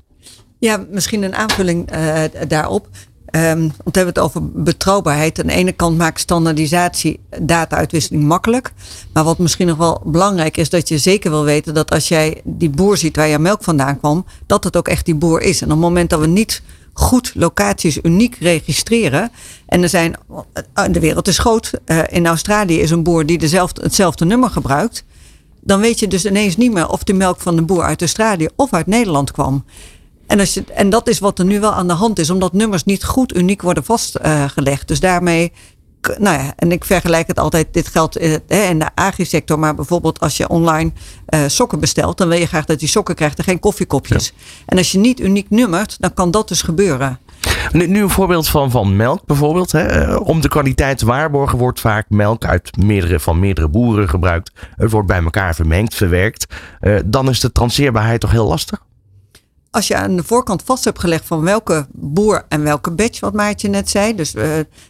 Ja, misschien een aanvulling uh, daarop. Um, want we hebben het over betrouwbaarheid. Aan de ene kant maakt standaardisatie data-uitwisseling makkelijk. Maar wat misschien nog wel belangrijk is, dat je zeker wil weten dat als jij die boer ziet waar je melk vandaan kwam, dat het ook echt die boer is. En op het moment dat we niet goed locaties uniek registreren. En er zijn, de wereld is groot. Uh, in Australië is een boer die dezelfde, hetzelfde nummer gebruikt. Dan weet je dus ineens niet meer of de melk van de boer uit Australië of uit Nederland kwam. En, als je, en dat is wat er nu wel aan de hand is, omdat nummers niet goed uniek worden vastgelegd. Dus daarmee, nou ja, en ik vergelijk het altijd, dit geldt in de agri-sector, maar bijvoorbeeld als je online uh, sokken bestelt, dan wil je graag dat die sokken krijgt en geen koffiekopjes. Ja. En als je niet uniek nummert, dan kan dat dus gebeuren. Nu, nu een voorbeeld van, van melk bijvoorbeeld. Hè. Om de kwaliteit te waarborgen wordt vaak melk uit meerdere, van meerdere boeren gebruikt. Het wordt bij elkaar vermengd, verwerkt. Uh, dan is de transeerbaarheid toch heel lastig? Als je aan de voorkant vast hebt gelegd van welke boer en welke batch, wat Maartje net zei, dus uh,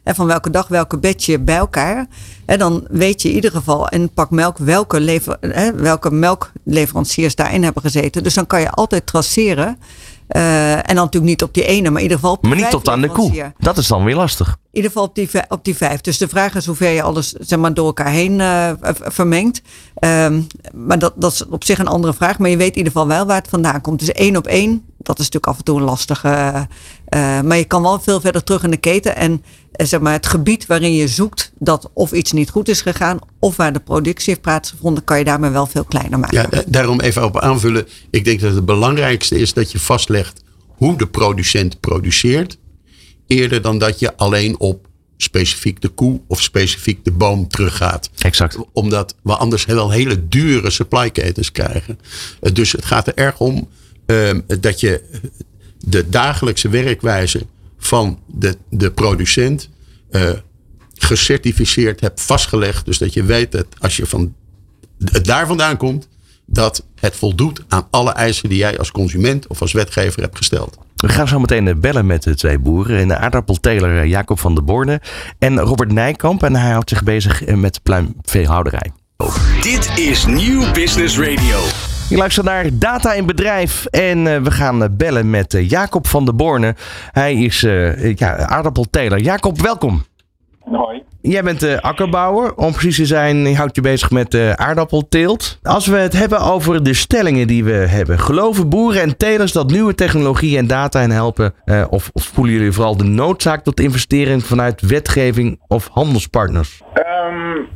van welke dag welke batch bij elkaar, hè, dan weet je in ieder geval in pak melk welke, lever, hè, welke melkleveranciers daarin hebben gezeten. Dus dan kan je altijd traceren Uh, en dan natuurlijk niet op die ene, maar in ieder geval op Maar niet tot aan de koe. Dat is dan weer lastig. In ieder geval op die, op die vijf. Dus de vraag is hoe ver je alles zeg maar, door elkaar heen uh, vermengt. Um, maar dat, dat is op zich een andere vraag. Maar je weet in ieder geval wel waar het vandaan komt. Dus één op één, dat is natuurlijk af en toe een lastige. Uh, maar je kan wel veel verder terug in de keten. En zeg maar, het gebied waarin je zoekt dat of iets niet goed is gegaan. of waar de productie heeft plaatsgevonden, kan je daarmee wel veel kleiner maken. Ja, daarom even op aanvullen. Ik denk dat het belangrijkste is dat je vastlegt hoe de producent produceert. Eerder dan dat je alleen op specifiek de koe of specifiek de boom teruggaat. Exact. Omdat we anders wel hele dure supply ketens krijgen. Eh, dus het gaat er erg om dat je de dagelijkse werkwijze van de, de producent uh, gecertificeerd hebt vastgelegd. Dus dat je weet dat als je van, het daar vandaan komt, dat het voldoet aan alle eisen die jij als consument of als wetgever hebt gesteld. We gaan zo meteen eh, bellen met de twee boeren. In de aardappelteler eh, Jacob van der Borne en Robert Nijkamp. En hij houdt zich bezig eh, met pluimveehouderij. Dit is Nieuw Business Radio. Je luistert naar Data in Bedrijf en we gaan bellen met Jacob van der Borne. Hij is ja, aardappelteler. Jacob, welkom. Hoi. Jij bent akkerbouwer. Om precies te zijn, je houdt je bezig met aardappelteelt. Als we het hebben over de stellingen die we hebben. Geloven boeren en telers dat nieuwe technologie en data hen helpen? Uh, of, of, voelen jullie vooral de noodzaak tot investering vanuit wetgeving of handelspartners? Um,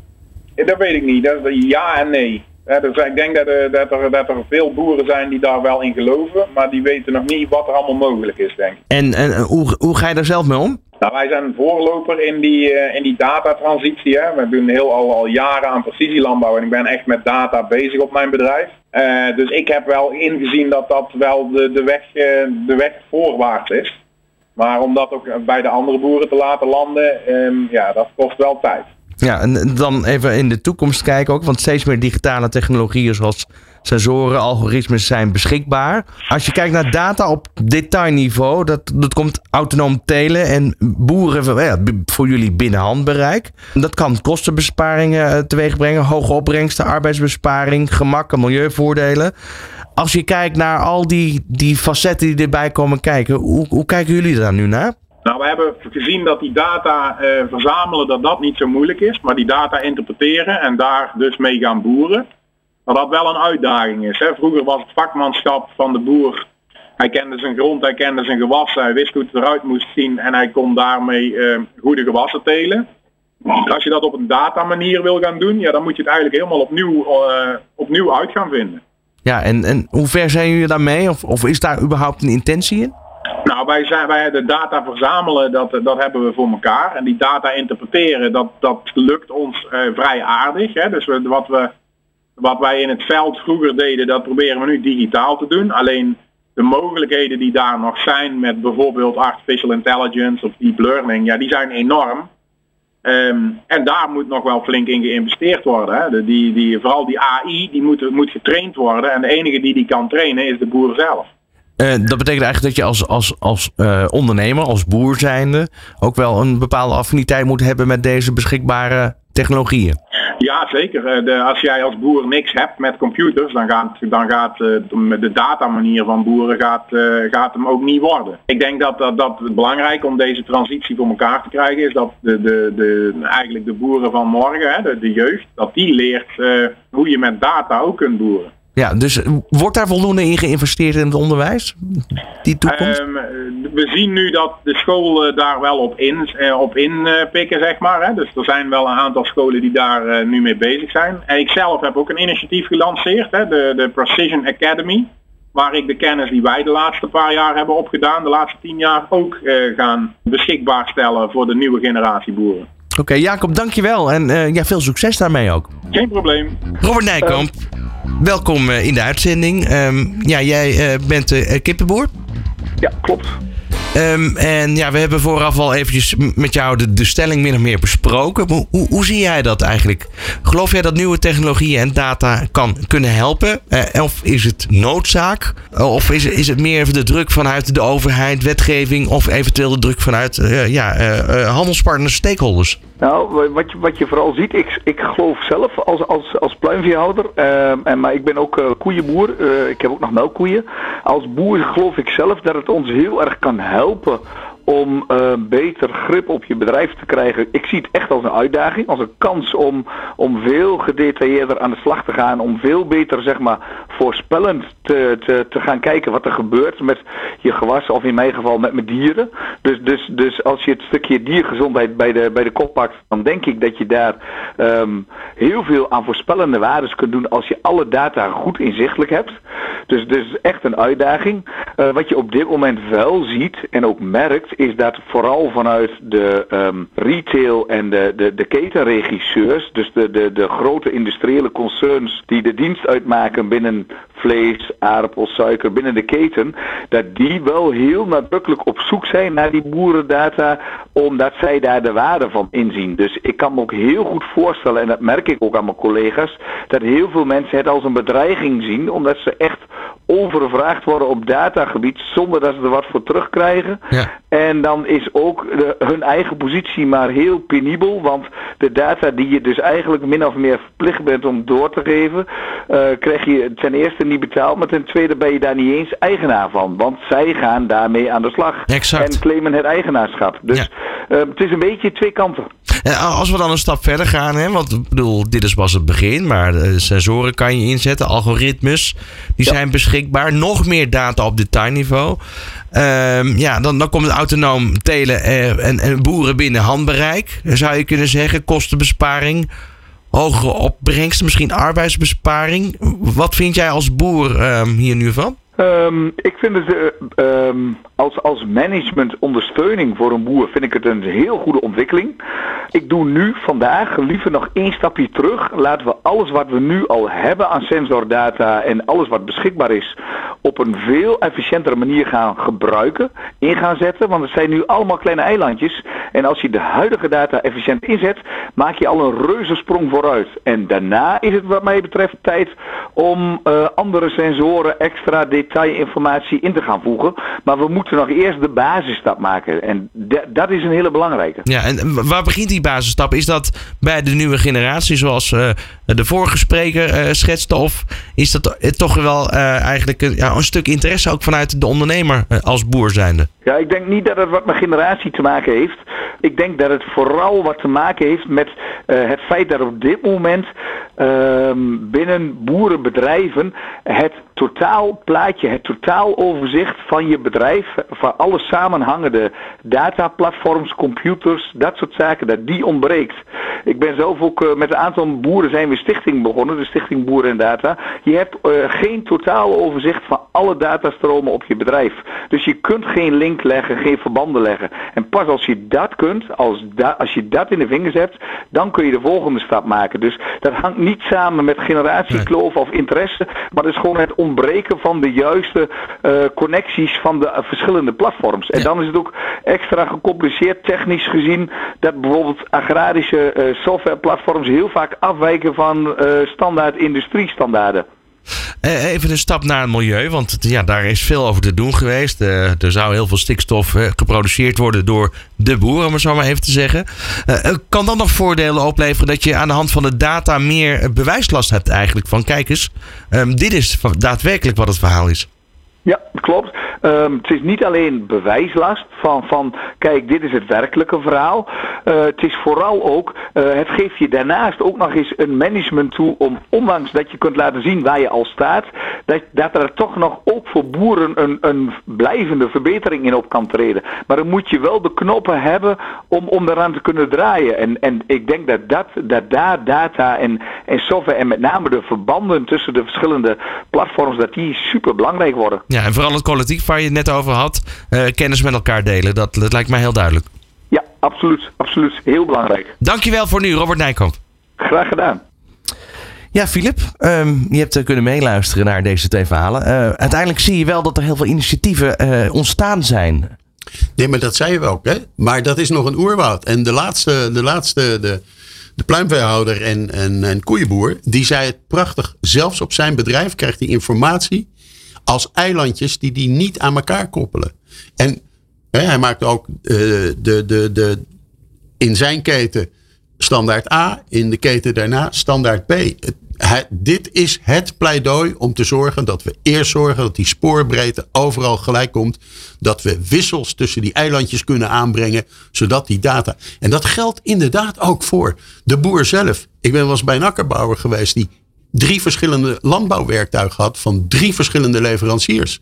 dat weet ik niet. Dat, ja en nee. Dus ik denk dat er, dat, er, dat er veel boeren zijn die daar wel in geloven, maar die weten nog niet wat er allemaal mogelijk is, denk ik. En, en hoe, hoe ga je daar zelf mee om? Nou, wij zijn voorloper in die, uh, in die datatransitie. Hè. We doen heel al, al jaren aan precisielandbouw en ik ben echt met data bezig op mijn bedrijf. Uh, dus ik heb wel ingezien dat dat wel de, de, weg, uh, de weg voorwaarts is. Maar om dat ook bij de andere boeren te laten landen, um, ja, dat kost wel tijd. Ja, en dan even in de toekomst kijken ook, want steeds meer digitale technologieën zoals sensoren, algoritmes zijn beschikbaar. Als je kijkt naar data op detailniveau, dat, dat komt autonoom telen en boeren voor jullie binnen handbereik. Dat kan kostenbesparingen eh, teweeg brengen, hoge opbrengsten, arbeidsbesparing, gemak en milieuvoordelen. Als je kijkt naar al die, die facetten die erbij komen kijken, hoe, hoe kijken jullie daar nu naar? Nou, we hebben gezien dat die data uh, verzamelen, dat dat niet zo moeilijk is. Maar die data interpreteren en daar dus mee gaan boeren, dat dat wel een uitdaging is. Hè. Vroeger was het vakmanschap van de boer. Hij kende zijn grond, hij kende zijn gewassen, hij wist hoe het eruit moest zien en hij kon daarmee uh, goede gewassen telen. Als je dat op een data manier wil gaan doen, ja, dan moet je het eigenlijk helemaal opnieuw, uh, opnieuw uit gaan vinden. Ja, en, en hoe ver zijn jullie daarmee? Of, of is daar überhaupt een intentie in? Nou, wij, zijn, wij de data verzamelen, dat, dat hebben we voor elkaar. En die data interpreteren, dat, dat lukt ons uh, vrij aardig. Hè? Dus wat, we, wat wij in het veld vroeger deden, dat proberen we nu digitaal te doen. Alleen de mogelijkheden die daar nog zijn met bijvoorbeeld artificial intelligence of deep learning, ja, die zijn enorm. Um, en daar moet nog wel flink in geïnvesteerd worden. Hè. Die, die, vooral die AI, die moet, moet getraind worden. En de enige die die kan trainen is de boer zelf. Uh, dat betekent eigenlijk dat je als, als, als uh, ondernemer, als boer zijnde, ook wel een bepaalde affiniteit moet hebben met deze beschikbare technologieën. Ja, zeker. Eh, de, als jij als boer niks hebt met computers, dan gaat, dan gaat de datamanier van boeren gaat, gaat hem ook niet worden. Ik denk dat, dat, dat het belangrijk om deze transitie voor elkaar te krijgen is dat de, de, de, eigenlijk de boeren van morgen, hè, de, de jeugd, dat die leert hoe je met data ook kunt boeren. Ja, dus wordt daar voldoende in geïnvesteerd in het onderwijs? Die toekomst? Um, we zien nu dat de scholen daar wel op in, uh, op in uh, pikken, zeg maar. Hè. Dus er zijn wel een aantal scholen die daar uh, nu mee bezig zijn. En ik zelf heb ook een initiatief gelanceerd, hè, de, de Precision Academy. Waar ik de kennis die wij de laatste paar jaar hebben opgedaan, de laatste tien jaar ook gaan beschikbaar stellen voor de nieuwe generatie boeren. Oké, okay, Jacob, dankjewel. En ja, veel succes daarmee ook. Geen probleem. Robert Nijkamp. Welkom eh, in de uitzending. Um, ja, jij uh, bent uh, kippenboer. Ja, klopt. Um, en ja, we hebben vooraf al eventjes met jou de, de stelling min of meer besproken. Hoe, hoe, zie jij dat eigenlijk? Geloof jij dat nieuwe technologieën en data kan, kunnen helpen? Uh, of is het noodzaak? Of is, is het meer de druk vanuit de overheid, wetgeving of eventueel de druk vanuit uh, ja, uh, handelspartners, stakeholders? Nou, wat je, wat je vooral ziet, ik, ik geloof zelf als, als, als pluimveehouder, uh, en, maar ik ben ook uh, koeienboer, uh, ik heb ook nog melkkoeien. Als boer geloof ik zelf dat het ons heel erg kan helpen om uh, beter grip op je bedrijf te krijgen. Ik zie het echt als een uitdaging, als een kans om, om veel gedetailleerder aan de slag te gaan, om veel beter zeg maar voorspellend te, te, te gaan kijken wat er gebeurt met je gewas of in mijn geval met mijn dieren. Dus, dus, dus als je het stukje diergezondheid bij de, bij de kop pakt, dan denk ik dat je daar um, heel veel aan voorspellende waardes kunt doen als je alle data goed inzichtelijk hebt. Dus, dus echt een uitdaging. Uh, wat je op dit moment wel ziet en ook merkt, is dat vooral vanuit de um, retail en de, de, de ketenregisseurs, dus de, de, de grote industriële concerns die de dienst uitmaken binnen vlees, aardappels, suiker, binnen de keten, dat die wel heel nadrukkelijk op zoek zijn naar die boerendata, omdat zij daar de waarde van inzien. Dus ik kan me ook heel goed voorstellen, en dat merk ik ook aan mijn collega's, dat heel veel mensen het als een bedreiging zien, omdat ze echt overvraagd worden op datagebied zonder dat ze er wat voor terugkrijgen. Ja. En dan is ook de, hun eigen positie maar heel penibel, want de data die je dus eigenlijk min of meer verplicht bent om door te geven, uh, krijg je ten eerste niet betaald, maar ten tweede ben je daar niet eens eigenaar van, want zij gaan daarmee aan de slag exact. en claimen het eigenaarschap. Dus ja. uh, het is een beetje twee kanten. En als we dan een stap verder gaan, hè, want ik bedoel, dit is pas het begin, maar sensoren kan je inzetten, algoritmes, die ja. zijn beschikbaar, nog meer data op detailniveau. Um, ja, dan, dan komt het autonoom telen en, en boeren binnen handbereik, zou je kunnen zeggen, kostenbesparing hogere opbrengsten, misschien arbeidsbesparing. Wat vind jij als boer um, hier nu van? Um, ik vind het uh, um, als, als management ondersteuning voor een boer vind ik het een heel goede ontwikkeling. Ik doe nu vandaag liever nog één stapje terug. Laten we alles wat we nu al hebben aan sensordata en alles wat beschikbaar is op een veel efficiëntere manier gaan gebruiken, in gaan zetten. Want het zijn nu allemaal kleine eilandjes. En als je de huidige data efficiënt inzet, maak je al een reuzensprong vooruit. En daarna is het wat mij betreft tijd om uh, andere sensoren, extra detailinformatie in te gaan voegen. Maar we moeten nog eerst de basisstap maken. En dat is een hele belangrijke. Ja, en waar begint die basisstap? Is dat bij de nieuwe generatie, zoals uh, de vorige spreker uh, schetste? Of is dat toch wel uh, eigenlijk een, ja, een stuk interesse ook vanuit de ondernemer als boer zijnde? Ja, ik denk niet dat het wat met generatie te maken heeft. Ik denk dat het vooral wat te maken heeft met uh, het feit dat op dit moment uh, binnen boerenbedrijven het totaalplaatje, het totaaloverzicht van je bedrijf, van alle samenhangende dataplatforms, computers, dat soort zaken, dat die ontbreekt. Ik ben zelf ook uh, met een aantal boeren zijn we stichting begonnen, de Stichting Boeren en Data. Je hebt uh, geen totaaloverzicht van alle datastromen op je bedrijf. Dus je kunt geen link leggen, geen verbanden leggen. En pas als je dat kunt, als, da als je dat in de vingers hebt, dan kun je de volgende stap maken. Dus dat hangt niet samen met generatiekloof of interesse, maar het is gewoon het ontbreken van de juiste uh, connecties van de uh, verschillende platforms. En dan is het ook extra gecompliceerd technisch gezien dat bijvoorbeeld agrarische uh, softwareplatforms heel vaak afwijken van standaard industriestandaarden. Even een stap naar het milieu, want ja, daar is veel over te doen geweest. Uh, er zou heel veel stikstof uh, geproduceerd worden door de boeren, om het zo maar even te zeggen. Kan dat nog voordelen opleveren dat je aan de hand van de data meer bewijslast hebt eigenlijk? Van kijk eens, um, dit is daadwerkelijk wat het verhaal is. Ja, klopt. Um, het is niet alleen bewijslast van, van kijk, dit is het werkelijke verhaal. Uh, het is vooral ook, uh, het geeft je daarnaast ook nog eens een management toe om, ondanks dat je kunt laten zien waar je al staat, dat, dat er toch nog ook voor boeren een, een blijvende verbetering in op kan treden. Maar dan moet je wel de knoppen hebben om, om eraan te kunnen draaien. En, en ik denk dat, dat, dat daar data en, en software en met name de verbanden tussen de verschillende platforms, dat die super belangrijk worden. Ja, en vooral het collectief waar je het net over had, uh, kennis met elkaar delen. Dat, dat lijkt mij heel duidelijk. Ja, absoluut. Absoluut. Heel belangrijk. Dankjewel voor nu, Robert Nijkamp. Graag gedaan. Ja, Filip, um, je hebt uh, kunnen meeluisteren naar deze twee verhalen. Uh, uiteindelijk zie je wel dat er heel veel initiatieven uh, ontstaan zijn. Nee, maar dat zei je wel hè? Maar dat is nog een oerwoud. En de laatste, de laatste, de, de pluimveehouder en, en, en koeienboer, die zei het prachtig. Zelfs op zijn bedrijf krijgt hij informatie als eilandjes die die niet aan elkaar koppelen. En hè, hij maakt ook uh, de, de, de, in zijn keten standaard A, in de keten daarna standaard B. Dit is het pleidooi om te zorgen dat we eerst zorgen dat die spoorbreedte overal gelijk komt. Dat we wissels tussen die eilandjes kunnen aanbrengen, zodat die data. En dat geldt inderdaad ook voor de boer zelf. Ik ben wel eens bij een akkerbouwer geweest die drie verschillende landbouwwerktuigen had van drie verschillende leveranciers.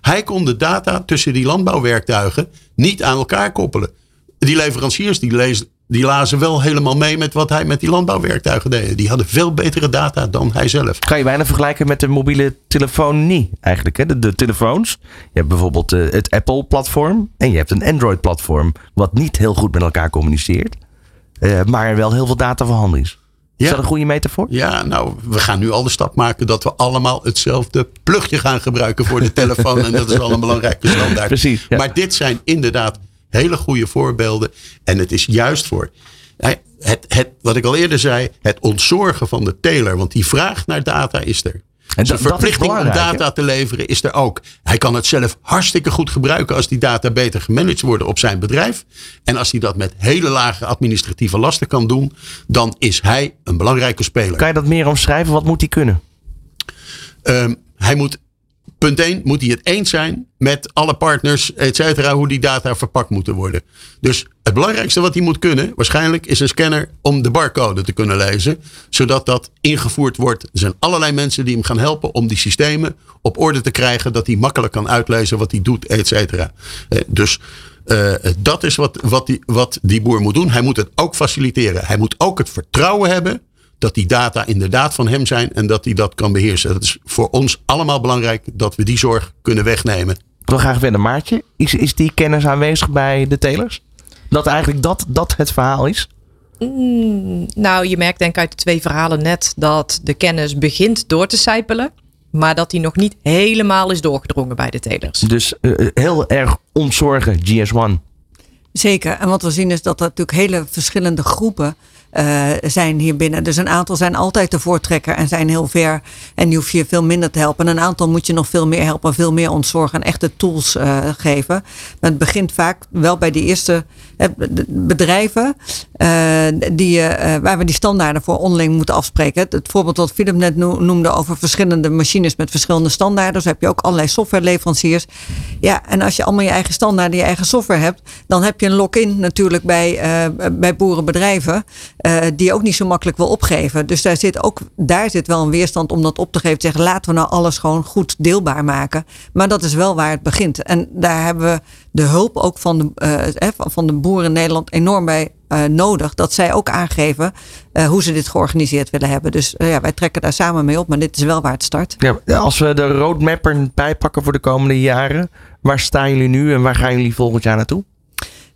Hij kon de data tussen die landbouwwerktuigen niet aan elkaar koppelen. Die leveranciers die, lees, die lazen wel helemaal mee met wat hij met die landbouwwerktuigen deed. Die hadden veel betere data dan hij zelf. Kan je bijna vergelijken met de mobiele telefonie eigenlijk. Hè? De, telefoons. Je hebt bijvoorbeeld eh, het Apple-platform. En je hebt een Android-platform. Wat niet heel goed met elkaar communiceert. eh, maar wel heel veel data voorhanden is. Is dat een goede metafoor? Ja, nou, we gaan nu al de stap maken dat we allemaal hetzelfde plugje gaan gebruiken voor de telefoon. en dat is wel een belangrijke standaard. Precies. Maar dit zijn inderdaad hele goede voorbeelden. En het is juist voor het, het, wat ik al eerder zei, het ontzorgen van de teler. Want die vraag naar data is er. En Zijn verplichting om data te leveren is er ook. Hij kan het zelf hartstikke goed gebruiken als die data beter gemanaged worden op zijn bedrijf. En als hij dat met hele lage administratieve lasten kan doen, dan is hij een belangrijke speler. Kan je dat meer omschrijven? Wat moet die kunnen? Ehm, hij moet, punt 1, moet hij het eens zijn met alle partners, et cetera, hoe die data verpakt moeten worden. Dus het belangrijkste wat hij moet kunnen, waarschijnlijk, is een scanner om de barcode te kunnen lezen, zodat dat ingevoerd wordt. Er zijn allerlei mensen die hem gaan helpen om die systemen op orde te krijgen, dat hij makkelijk kan uitlezen wat hij doet, et cetera. Eh, Dus eh, dat is wat, wat, die, wat die boer moet doen. Hij moet het ook faciliteren. Hij moet ook het vertrouwen hebben dat die data inderdaad van hem zijn en dat hij dat kan beheersen. Dat is voor ons allemaal belangrijk dat we die zorg kunnen wegnemen. Ik wil graag verder, Maartje. Is, is die kennis aanwezig bij de telers? Dat eigenlijk dat, dat het verhaal is? Nou, je merkt denk ik uit de twee verhalen net dat de kennis begint door te sijpelen. Maar dat die nog niet helemaal is doorgedrongen bij de telers. Dus eh, heel erg ontzorgen, GS1. Zeker. En wat we zien is dat er natuurlijk hele verschillende groepen eh, zijn hier binnen. Dus een aantal zijn altijd de voortrekker en zijn heel ver. En die hoef je veel minder te helpen. En een aantal moet je nog veel meer helpen, veel meer ontzorgen en echte tools eh, geven. Maar het begint vaak wel bij die eerste eh, bedrijven die, waar we die standaarden voor onderling moeten afspreken. Het, voorbeeld wat Philip net no- noemde over verschillende machines met verschillende standaarden. Zo heb je ook allerlei softwareleveranciers. Ja, en als je allemaal je eigen standaarden, je eigen software hebt, dan heb je een lock-in natuurlijk bij, bij boerenbedrijven. Eh, die ook niet zo makkelijk wil opgeven. Dus daar zit ook daar zit wel een weerstand om dat op te geven. Te zeggen, laten we nou alles gewoon goed deelbaar maken. Maar dat is wel waar het begint. En daar hebben we de hulp ook van de, eh, eh, van de boeren in Nederland enorm bij nodig. Dat zij ook aangeven hoe ze dit georganiseerd willen hebben. Dus ja, wij trekken daar samen mee op. Maar dit is wel waar het start. Ja, als we de roadmap erbij pakken voor de komende jaren. Waar staan jullie nu en waar gaan jullie volgend jaar naartoe?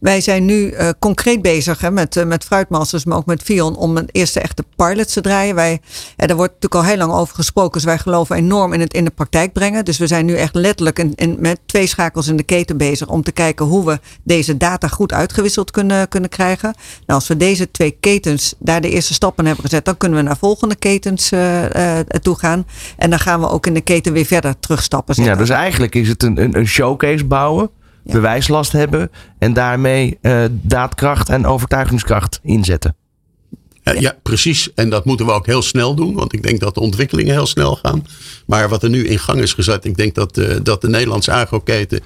Wij zijn nu eh, concreet bezig hè, met, eh, met Fruitmasters, maar ook met Vion om een eerste echte pilot te draaien. Wij, eh, daar wordt natuurlijk al heel lang over gesproken, dus wij geloven enorm in het in de praktijk brengen. Dus we zijn nu echt letterlijk in, in, met twee schakels in de keten bezig om te kijken hoe we deze data goed uitgewisseld kunnen, kunnen krijgen. Nou, als we deze twee ketens daar de eerste stappen hebben gezet, dan kunnen we naar volgende ketens eh, toe gaan. En dan gaan we ook in de keten weer verder terugstappen. zeg Ja, dus eigenlijk is het een, een, een showcase bouwen. Bewijslast hebben. En daarmee eh, daadkracht en overtuigingskracht inzetten. Ja. precies. En dat moeten we ook heel snel doen. Want ik denk dat de ontwikkelingen heel snel gaan. Maar wat er nu in gang is gezet. Ik denk dat, eh, dat de Nederlandse agroketen.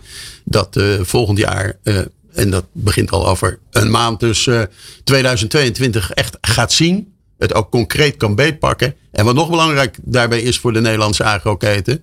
Dat eh, volgend jaar. en dat begint al over een maand. Dus eh, 2022 echt gaat zien. Het ook concreet kan beetpakken. En wat nog belangrijk daarbij is voor de Nederlandse agroketen.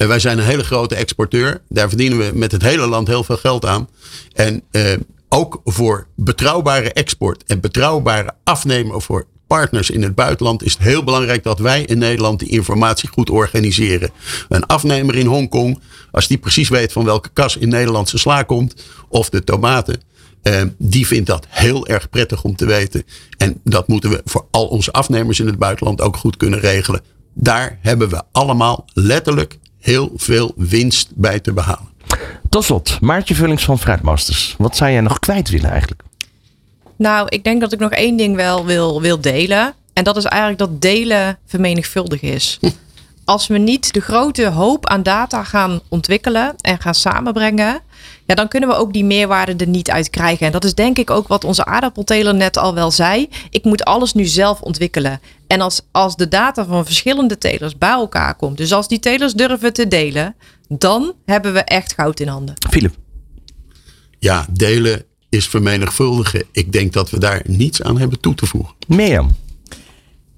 Eh, wij zijn een hele grote exporteur. Daar verdienen we met het hele land heel veel geld aan. En eh, ook voor betrouwbare export en betrouwbare afnemer voor partners in het buitenland is het heel belangrijk dat wij in Nederland die informatie goed organiseren. Een afnemer in Hongkong, als die precies weet van welke kas in Nederlandse sla komt of de tomaten, eh, die vindt dat heel erg prettig om te weten. En dat moeten we voor al onze afnemers in het buitenland ook goed kunnen regelen. Daar hebben we allemaal letterlijk heel veel winst bij te behalen. Tot slot, Maartje Vullings van Fruitmasters. Wat zou jij nog kwijt willen eigenlijk? Nou, ik denk dat ik nog één ding wel wil, wil delen. En dat is eigenlijk dat delen vermenigvuldig is. *laughs* Als we niet de grote hoop aan data gaan ontwikkelen en gaan samenbrengen, ja, dan kunnen we ook die meerwaarde er niet uit krijgen. En dat is denk ik ook wat onze aardappelteler net al wel zei. Ik moet alles nu zelf ontwikkelen. En als, als de data van verschillende telers bij elkaar komt, dus als die telers durven te delen, dan hebben we echt goud in handen. Philip. Ja, delen is vermenigvuldigen. Ik denk dat we daar niets aan hebben toe te voegen. Mirjam.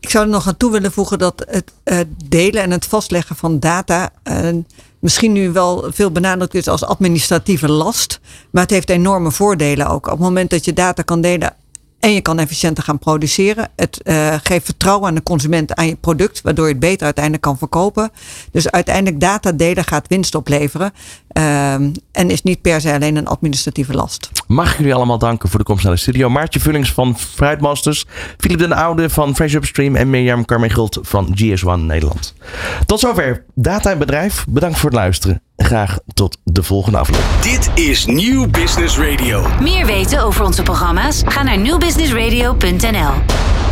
Ik zou er nog aan toe willen voegen dat het uh, delen en het vastleggen van data uh, misschien nu wel veel benadrukt is als administratieve last. Maar het heeft enorme voordelen ook. Op het moment dat je data kan delen en je kan efficiënter gaan produceren. Het uh, geeft vertrouwen aan de consument aan je product, waardoor je het beter uiteindelijk kan verkopen. Dus uiteindelijk data delen gaat winst opleveren. Uh, en is niet per se alleen een administratieve last. Mag ik jullie allemaal danken voor de komst naar de studio. Maartje Vullings van Fruitmasters, Philip den Oude van Fresh Upstream en Mirjam Carmegult van GS1 Nederland. Tot zover Data en Bedrijf. Bedankt voor het luisteren. Graag tot de volgende aflevering. Dit is Nieuw Business Radio. Meer weten over onze programma's? Ga naar nieuwbusinessradio.nl.